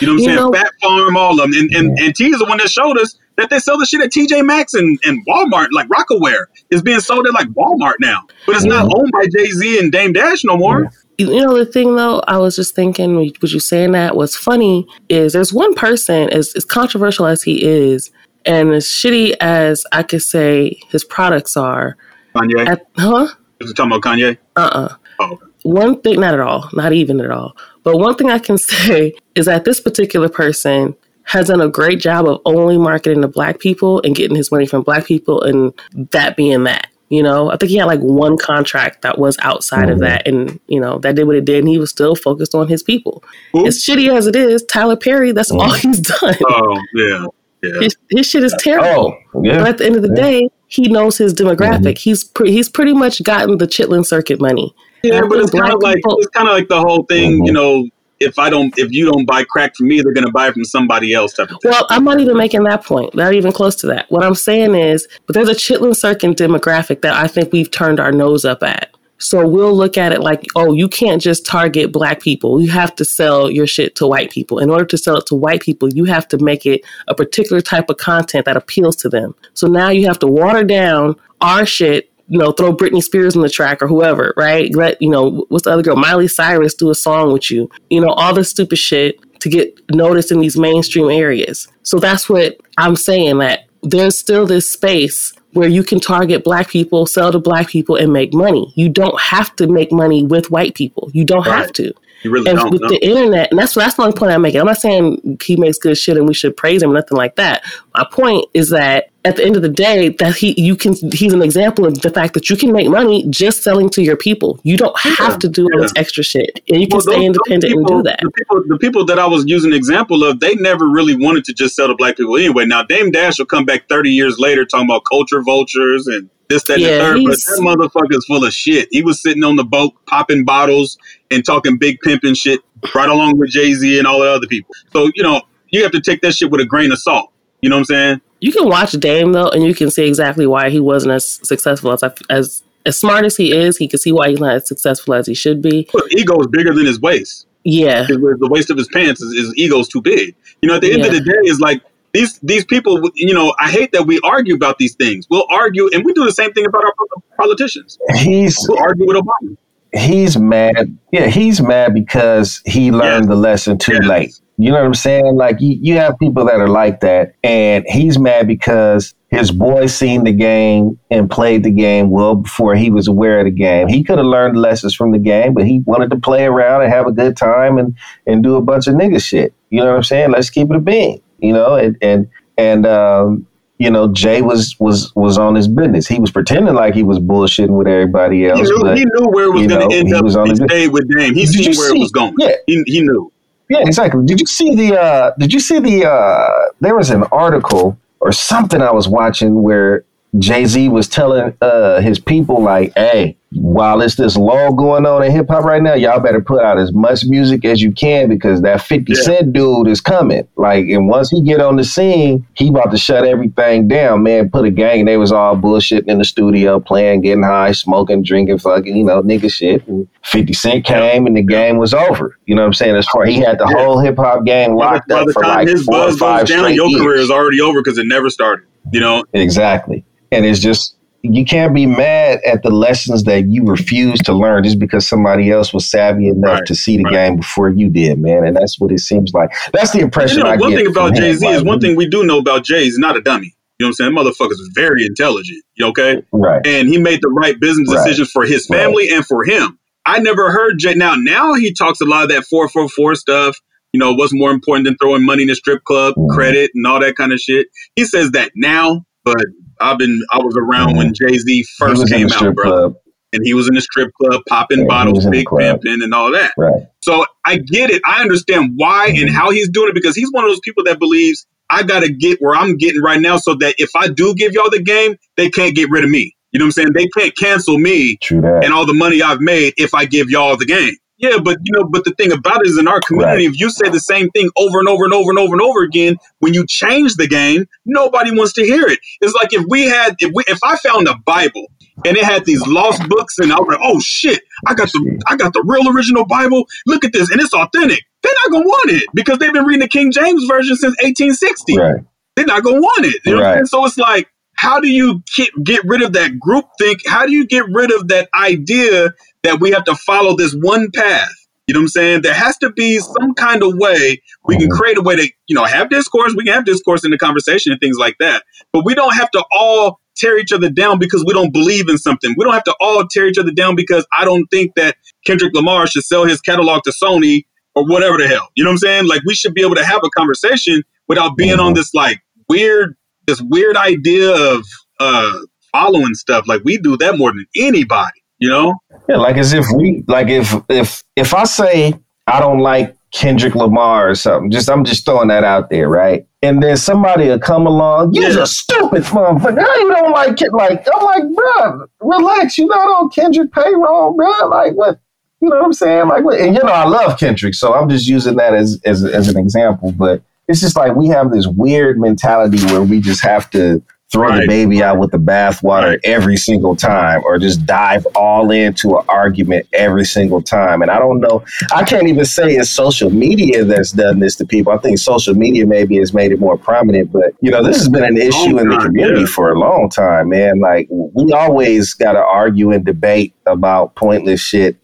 You know what I'm saying? Know, Phat Farm, all of them. And, and, and T is the one that showed us that they sell the shit at TJ Maxx and, and Walmart, like Rocawear is being sold at like Walmart now. But it's not owned by Jay Z and Dame Dash no more. You know the thing though, I was just thinking, what you saying that was funny is there's one person as, as controversial as he is, and as shitty as I could say his products are. Kanye? At, huh? Is it talking about Kanye? Uh-uh. Oh. One thing, not at all, not even at all. But one thing I can say is that this particular person has done a great job of only marketing to black people and getting his money from black people and that being that. You know, I think he had like one contract that was outside mm-hmm. of that, and you know that did what it did, and he was still focused on his people. Ooh. As shitty as it is, Tyler Perry, that's mm-hmm. all he's done. Oh yeah, yeah. His, his shit is terrible. Oh, yeah. But at the end of the yeah. day, he knows his demographic. Mm-hmm. He's pre- he's pretty much gotten the Chitlin circuit money. Yeah, but it's kind of like it's kind of like the whole thing. Mm-hmm. You know, if I don't, if you don't buy crack from me, they're going to buy from somebody else. Well, I'm not even making that point. Not even close to that. What I'm saying is, but there's a Chitlin circuit demographic that I think we've turned our nose up at. So we'll look at it like, oh, you can't just target black people. You have to sell your shit to white people. In order to sell it to white people, you have to make it a particular type of content that appeals to them. So now you have to water down our shit you know, throw Britney Spears in the track or whoever, right? Let, you know, what's the other girl? Miley Cyrus do a song with you. You know, all this stupid shit to get noticed in these mainstream areas. So that's what I'm saying that there's still this space where you can target black people, sell to black people, and make money. You don't have to make money with white people. You don't right. have to. You really and don't. With the internet, and that's that's the only point I'm making. I'm not saying he makes good shit and we should praise him, nothing like that. My point is that at the end of the day, that he you can he's an example of the fact that you can make money just selling to your people. You don't have yeah, to do all this extra shit, and you can well, stay those, independent those people, and do that. The people, the people that I was using example of, they never really wanted to just sell to black people anyway. Now Dame Dash will come back 30 years later talking about culture vultures and this, that, yeah, and the third. But that motherfucker's full of shit. He was sitting on the boat popping bottles and talking big pimping shit right along with Jay Z and all the other people. So, you know, you have to take that shit with a grain of salt. You know what I'm saying? You can watch Dame though, and you can see exactly why he wasn't as successful as as as smart as he is. He can see why he's not as successful as he should be. His ego is bigger than his waist. Yeah, the waist of his pants is his ego's too big. You know, at the end yeah. of the day, is like these these people, you know, I hate that we argue about these things. We'll argue, and we do the same thing about our politicians. He's we'll argue with Obama. He's mad. Yeah, he's mad because he learned yeah. the lesson too late. You know what I'm saying? Like you, you have people that are like that, and he's mad because his boy seen the game and played the game well before he was aware of the game. He could have learned lessons from the game, but he wanted to play around and have a good time and and do a bunch of nigga shit. You know what I'm saying? Let's keep it a bean you know, and and and um, you know, Jay was was was on his business. He was pretending like he was bullshitting with everybody else. He knew, but, he knew where it was going to end up. Was on his day with Dame. He seen where see, it was going. Yeah, he, he knew. Yeah, exactly. Did you see the? uh Did you see the? uh There was an article or something I was watching where Jay Z was telling uh his people like, "Hey, while it's this lull going on in hip hop right now, y'all better put out as much music as you can because that 50 yeah. Cent dude is coming. Like, and once he get on the scene, he about to shut everything down, man. Put a gang, they was all bullshitting in the studio, playing, getting high, smoking, drinking, fucking, you know, nigga shit. And 50 Cent came and the game was over. You know what I'm saying? As far he had the yeah. whole hip hop game locked by up for like his four or five down, your years. career is already over because it never started. You know? Exactly. And it's just you can't be mad at the lessons that you refuse to learn just because somebody else was savvy enough Right, to see the right. game before you did, man. And that's what it seems like. That's the impression You know, I one get. thing about Jay Z like, is one thing we do know about Jay. He's not a dummy. You know what I'm saying? Motherfucker's very intelligent. You okay? Right. and he made the right business Right. decisions for his family and for him. I never heard Jay. Now, now he talks a lot of that four four four stuff. You know, what's more important than throwing money in a strip club, Mhm. credit, and all that kind of shit. He says that now, but I've been I was around when Jay Z first came out, bro, club. and he was in the strip club popping Yeah, bottles, was in the big pimping, and all that. Right. So I get it. I understand why and Mhm. how he's doing it because he's one of those people that believes I gotta get where I'm getting right now so that if I do give y'all the game, they can't get rid of me. You know what I'm saying? They can't cancel me and all the money I've made if I give y'all the game. Yeah, but you know, but the thing about it is in our community, if you say the same thing over and over and over and over and over again, when you change the game, nobody wants to hear it. It's like if we had if we if I found a Bible and it had these lost books and I was like, oh shit, I got the I got the real original Bible. Look at this, and it's authentic. They're not gonna want it because they've been reading the King James version since 1860 Right. they're not gonna want it. You know Right. So it's like, how do you get, get rid of that group think? How do you get rid of that idea that we have to follow this one path? You know what I'm saying? There has to be some kind of way we can Mhm. create a way to, you know, have discourse. We can have discourse in the conversation and things like that. But we don't have to all tear each other down because we don't believe in something. We don't have to all tear each other down because I don't think that Kendrick Lamar should sell his catalog to Sony or whatever the hell. You know what I'm saying? Like we should be able to have a conversation without being on this like weird this weird idea of uh following stuff. Like we do that more than anybody, you know? Yeah, like as if we like if if if I say I don't like Kendrick Lamar or something, just I'm just throwing that out there, right? And then somebody will come along, you're Yeah. a stupid motherfucker. You don't like it? Like I'm like, bro, relax. You're not on Kendrick payroll, bro. Like what? You know what I'm saying? Like, what? and you know, I love Kendrick, so I'm just using that as as as an example. But it's just like we have this weird mentality where we just have to throw the baby out with the bathwater Right. every single time, or just dive all into an argument every single time. And I don't know. I can't even say it's social media that's done this to people. I think social media maybe has made it more prominent, but you know, this has been an issue oh, in the community yeah. for a long time, man. Like we always got to argue and debate about pointless shit.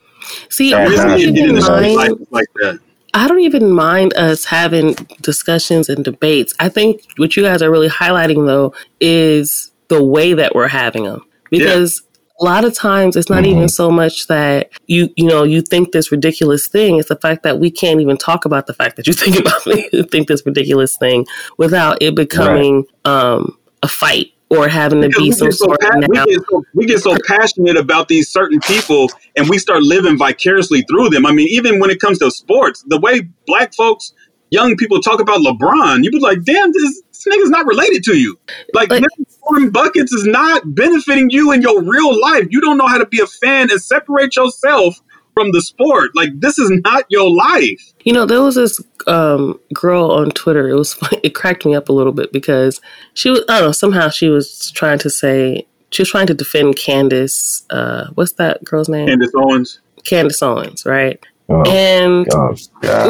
See, Yeah, I Recently, don't nah, get even into nah. like, mind. like that. I don't even mind us having discussions and debates. I think what you guys are really highlighting though is the way that we're having them because a lot of times it's not Mhm. even so much that you you know you think this ridiculous thing. It's the fact that we can't even talk about the fact that you think about you think this ridiculous thing without it becoming um a fight or having to Because be some so sort pa- of we, get so, we get so passionate about these certain people and we start living vicariously through them. I mean, even when it comes to sports, the way black folks, young people talk about LeBron, you be like, damn, this, this nigga's not related to you. Like, Like- scoring buckets is not benefiting you in your real life. You don't know how to be a fan and separate yourself from the sport. Like, this is not your life. You know, there was this um, girl on Twitter. It was it cracked me up a little bit because she was I don't know somehow she was trying to say she was trying to defend Candace. Uh, what's that girl's name? Candace Owens. Candace Owens, right? Oh, And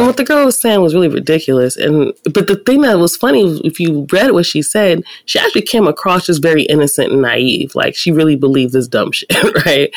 what the girl was saying was really ridiculous. And but the thing that was funny, if you read what she said, she actually came across as very innocent and naive. Like she really believed this dumb shit, right?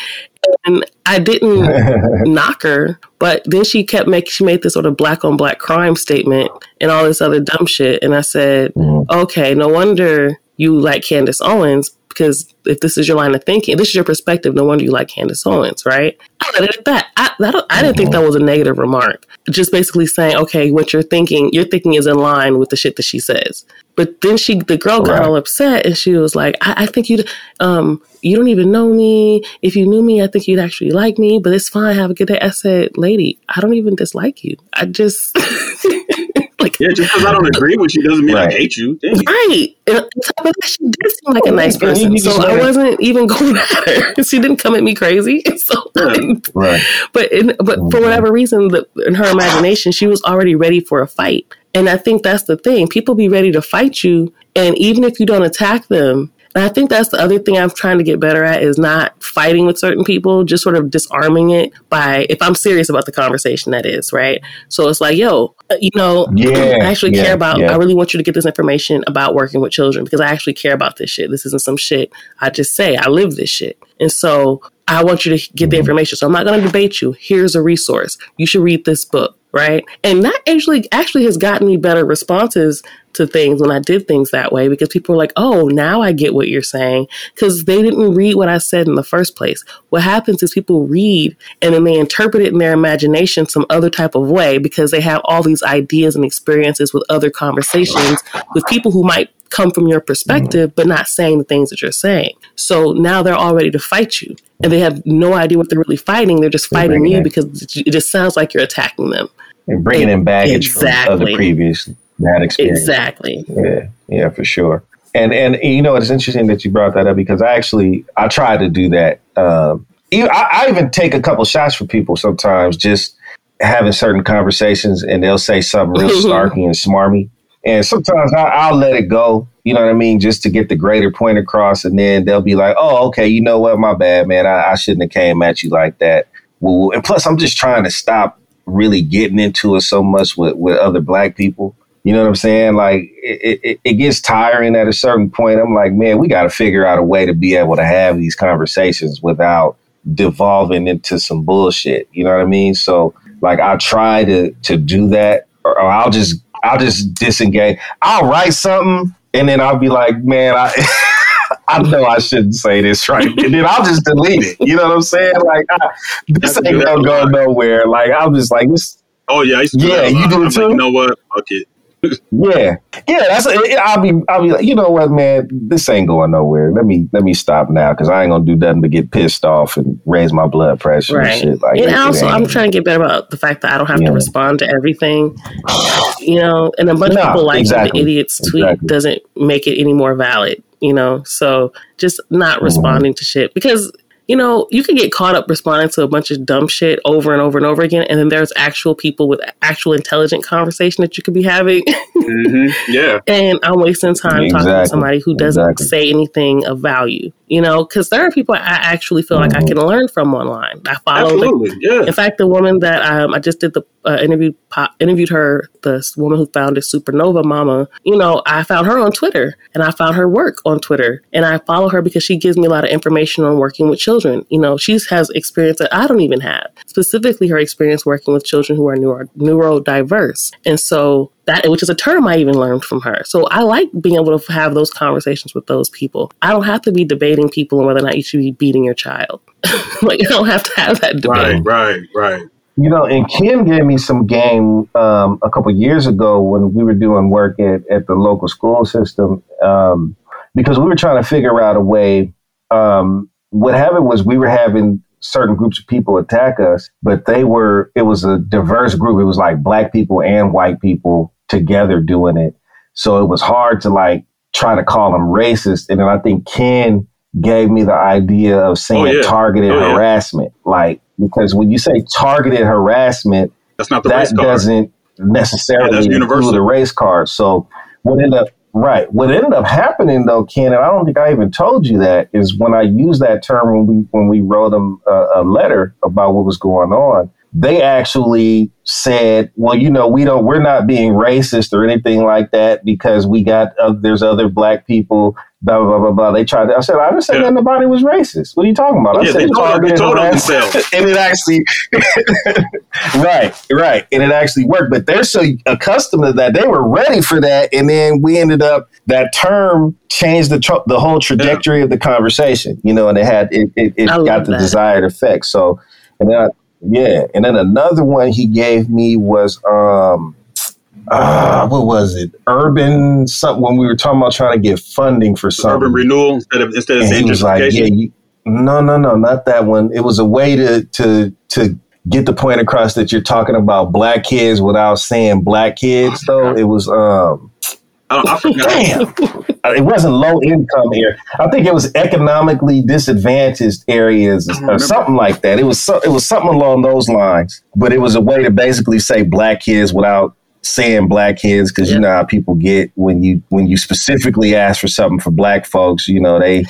And I didn't knock her, but then she kept making she made this sort of black on black crime statement and all this other dumb shit. And I said, Mhm. okay, no wonder you like Candace Owens because if this is your line of thinking, this is your perspective, no wonder you like Candace Owens, right? I let it at that. I, that, I didn't think that was a negative remark. Just basically saying, okay, what you're thinking, your thinking is in line with the shit that she says. But then she, the girl got Right. all upset and she was like, I, I think you'd, um, you don't even know me. If you knew me, I think you'd actually like me, but it's fine. Have a good day. I said, lady, I don't even dislike you. I just, like, Yeah, just because I don't agree with you doesn't mean I hate you. Dang. Right. And on top of that, she did seem like a nice person. just So I wasn't even going at her. She didn't come at me crazy. So, Yeah. right. but in, but for Mhm. whatever reason, the, in her imagination, she was already ready for a fight. And I think that's the thing. People be ready to fight you, and even if you don't attack them, And I think that's the other thing I'm trying to get better at is not fighting with certain people, just sort of disarming it by if I'm serious about the conversation that is, right? So it's like, yo, uh, you know, Yeah, I actually yeah, care about yeah. I really want you to get this information about working with children because I actually care about this shit. This isn't some shit I just say. I live this shit. And so I want you to get the information. So I'm not going to debate you. Here's a resource. You should read this book, right? And that actually actually has gotten me better responses to things when I did things that way because people are like, "Oh, now I get what you're saying," because they didn't read what I said in the first place. What happens is people read and then they interpret it in their imagination some other type of way because they have all these ideas and experiences with other conversations with people who might come from your perspective, but not saying the things that you're saying. So now they're all ready to fight you, and they have no idea what they're really fighting. They're just They're fighting you it. because it just sounds like you're attacking them. And bringing in baggage from Exactly. other previous bad experiences. Exactly. Yeah, yeah, for sure. And and you know it's interesting that you brought that up because I actually I try to do that. Um, I, I even take a couple shots for people sometimes, just having certain conversations, and they'll say something real snarky and smarmy, and sometimes I, I'll let it go. You know what I mean, just to get the greater point across, and then they'll be like, "Oh, okay, you know what? My bad, man. I, I shouldn't have came at you like that." Well, and plus, I'm just trying to stop really getting into it so much with with other black people. You know what I'm saying? Like it, it, it gets tiring at a certain point. I'm like, man, we got to figure out a way to be able to have these conversations without devolving into some bullshit. You know what I mean? So like, I try to to do that, or, or I'll just I'll just disengage. I'll write something, and then I'll be like, man, I. I know I shouldn't say this right, and then I'll just delete it. You know what I'm saying? Like, I, this I ain't gonna go lot. nowhere. Like, I'm just like, this Oh yeah, I used to Yeah, that you do it I'm like, too? you know what? Fuck it. Yeah, yeah. That's it, I'll be I'll be like, you know what, man, this ain't going nowhere. Let me let me stop now because I ain't gonna do nothing but get pissed off and raise my blood pressure and Right. shit. Like, and it- it also, I'm trying to get better about the fact that I don't have Yeah. to respond to everything. You know, and a bunch No, of people like exactly. the idiot's tweet Exactly. doesn't make it any more valid. You know, so just not Mm-hmm. responding to shit because you know you can get caught up responding to a bunch of dumb shit over and over and over again, and then there's actual people with actual intelligent conversation that you could be having. hmm Yeah. and I'm wasting time talking to somebody who doesn't Exactly. say anything of value. You know, because there are people I actually feel like I Mhm. can learn from online. I follow the Absolutely. Yeah. in fact, the woman that um, I just did the uh, interview po- interviewed her, the woman who founded Supernova Mama. You know, I found her on Twitter, and I found her work on Twitter, and I follow her because she gives me a lot of information on working with children. You know, she has experience that I don't even have, specifically her experience working with children who are neuro neurodiverse, and so that which is a term I even learned from her. So I like being able to have those conversations with those people. I don't have to be debating people on whether or not you should be beating your child. like I don't have to have that debate. Right. Right. Right. You know, and Kim gave me some game um, a couple years ago when we were doing work at, at the local school system um, because we were trying to figure out a way. Um, what happened was we were having certain groups of people attack us, but they were, it was a diverse group. It was like black people and white people together doing it. So it was hard to like try to call them racist. And then I think Ken gave me the idea of saying Oh, yeah. targeted Oh, yeah. harassment. Like, because when you say targeted harassment, That's not the that race card. doesn't necessarily Yeah, that's universal. a race card. So what ended up right, what ended up happening though, Ken, and I don't think I even told you that, is when I used that term when we when we wrote them a, a letter about what was going on. They actually said, "Well, you know, we don't, we're not being racist or anything like that because we got uh, there's other black people." Blah blah blah blah blah. They tried. To, I said, "I didn't say Yeah. that nobody was racist. What are you talking about?" I Yeah, said, they told, they targeted told on harassment." themselves. and it actually right right and it actually worked but they're so accustomed to that they were ready for that and then we ended up that term changed the tr- the whole trajectory of the conversation you know and it had it, it, it got the that. desired effect so and then I, yeah and then another one he gave me was um uh, what was it? Urban something when we were talking about trying to get funding for something. Urban renewal instead of instead of And he was like, "Yeah, you, no, no, no, not that one. It was a way to to to get the point across that you're talking about black kids without saying black kids. Though it was, um, I, don't, I forgot. damn, it wasn't low income here. I think it was economically disadvantaged areas or something like that. It was so, it was something along those lines. But it was a way to basically say black kids without saying black kids because you know how people get when you when you specifically ask for something for black folks. You know they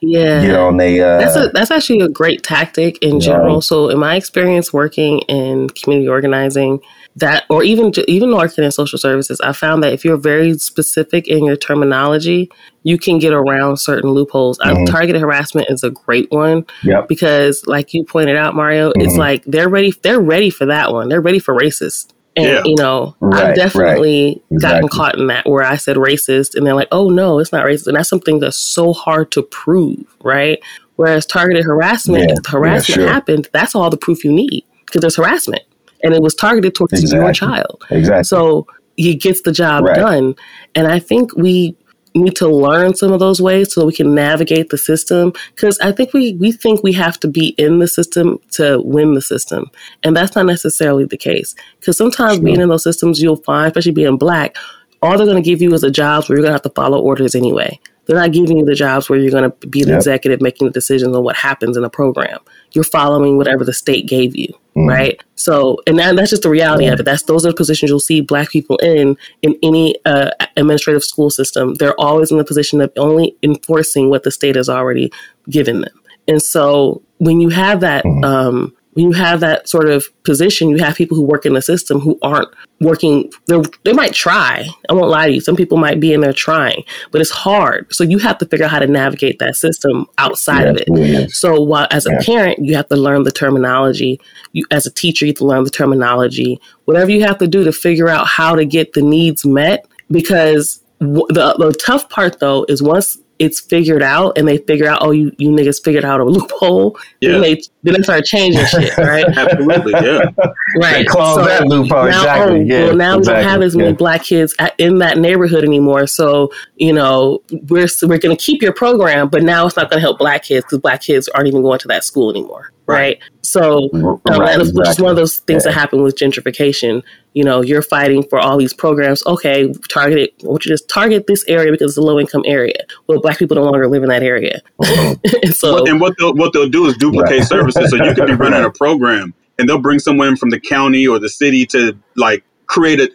yeah get on they. Uh, that's a that's actually a great tactic in general. Right. So in my experience working in community organizing, that or even even working in social services, I found that if you're very specific in your terminology, you can get around certain loopholes. Mm-hmm. targeted harassment is a great one yep. because, like you pointed out, Mario, mm-hmm. it's like they're ready. They're ready for that one. They're ready for racist. And yeah. you know, right, I've definitely right. exactly. gotten caught in that where I said racist and they're like, oh no, it's not racist. And that's something that's so hard to prove, right? Whereas targeted harassment, yeah. if harassment yeah, sure. happened, that's all the proof you need because there's harassment. And it was targeted towards exactly. your child. Exactly. So he gets the job right. done. And I think we need to learn some of those ways so we can navigate the system because i think we we think we have to be in the system to win the system and that's not necessarily the case because sometimes sure. being in those systems you'll find especially being black all they're going to give you is a jobs where you're going to have to follow orders anyway they're not giving you the jobs where you're going to be the yep. executive making the decisions on what happens in the program you're following whatever the state gave you mm-hmm. right? So, and that, that's just the reality yeah. of it. That's those are the positions you'll see black people in in any uh, administrative school system. They're always in the position of only enforcing what the state has already given them. And so, when you have that mm-hmm. um, when you have that sort of position, you have people who work in the system who aren't working. They they might try. I won't lie to you. Some people might be in there trying, but it's hard. So you have to figure out how to navigate that system outside of it. So while as a parent, you have to learn the terminology. You as a teacher, you have to learn the terminology. Whatever you have to do to figure out how to get the needs met. Because the the tough part though is once it's figured out and they figure out, oh, you, you niggas figured out a loophole. Yeah. Then they then they start changing shit, right? Absolutely, yeah. Right. close so that loophole. Now, exactly. Oh, yeah, well, now exactly. we don't have as many yeah. black kids in that neighborhood anymore. So you know we're we're going to keep your program, but now it's not going to help black kids because black kids aren't even going to that school anymore right? So, um, right, exactly. which is one of those things yeah. that happen with gentrification. You know, you're fighting for all these programs. Okay, target it. Why don't you just target this area because it's a low income area? Well, black people no longer live in that area. Mm-hmm. and so, and what they'll what they'll do is duplicate right. services. So you could be running a program, and they'll bring someone from the county or the city to like create a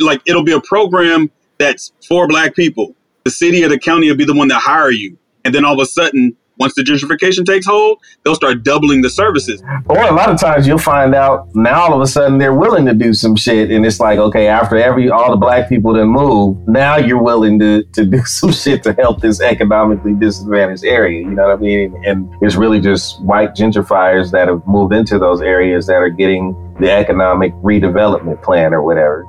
like it'll be a program that's for black people. The city or the county will be the one that hire you, and then all of a sudden once the gentrification takes hold, they'll start doubling the services. Or a lot of times you'll find out now all of a sudden they're willing to do some shit, and it's like, okay, after every all the black people that move, now you're willing to to do some shit to help this economically disadvantaged area. You know what I mean? And it's really just white gentrifiers that have moved into those areas that are getting the economic redevelopment plan or whatever.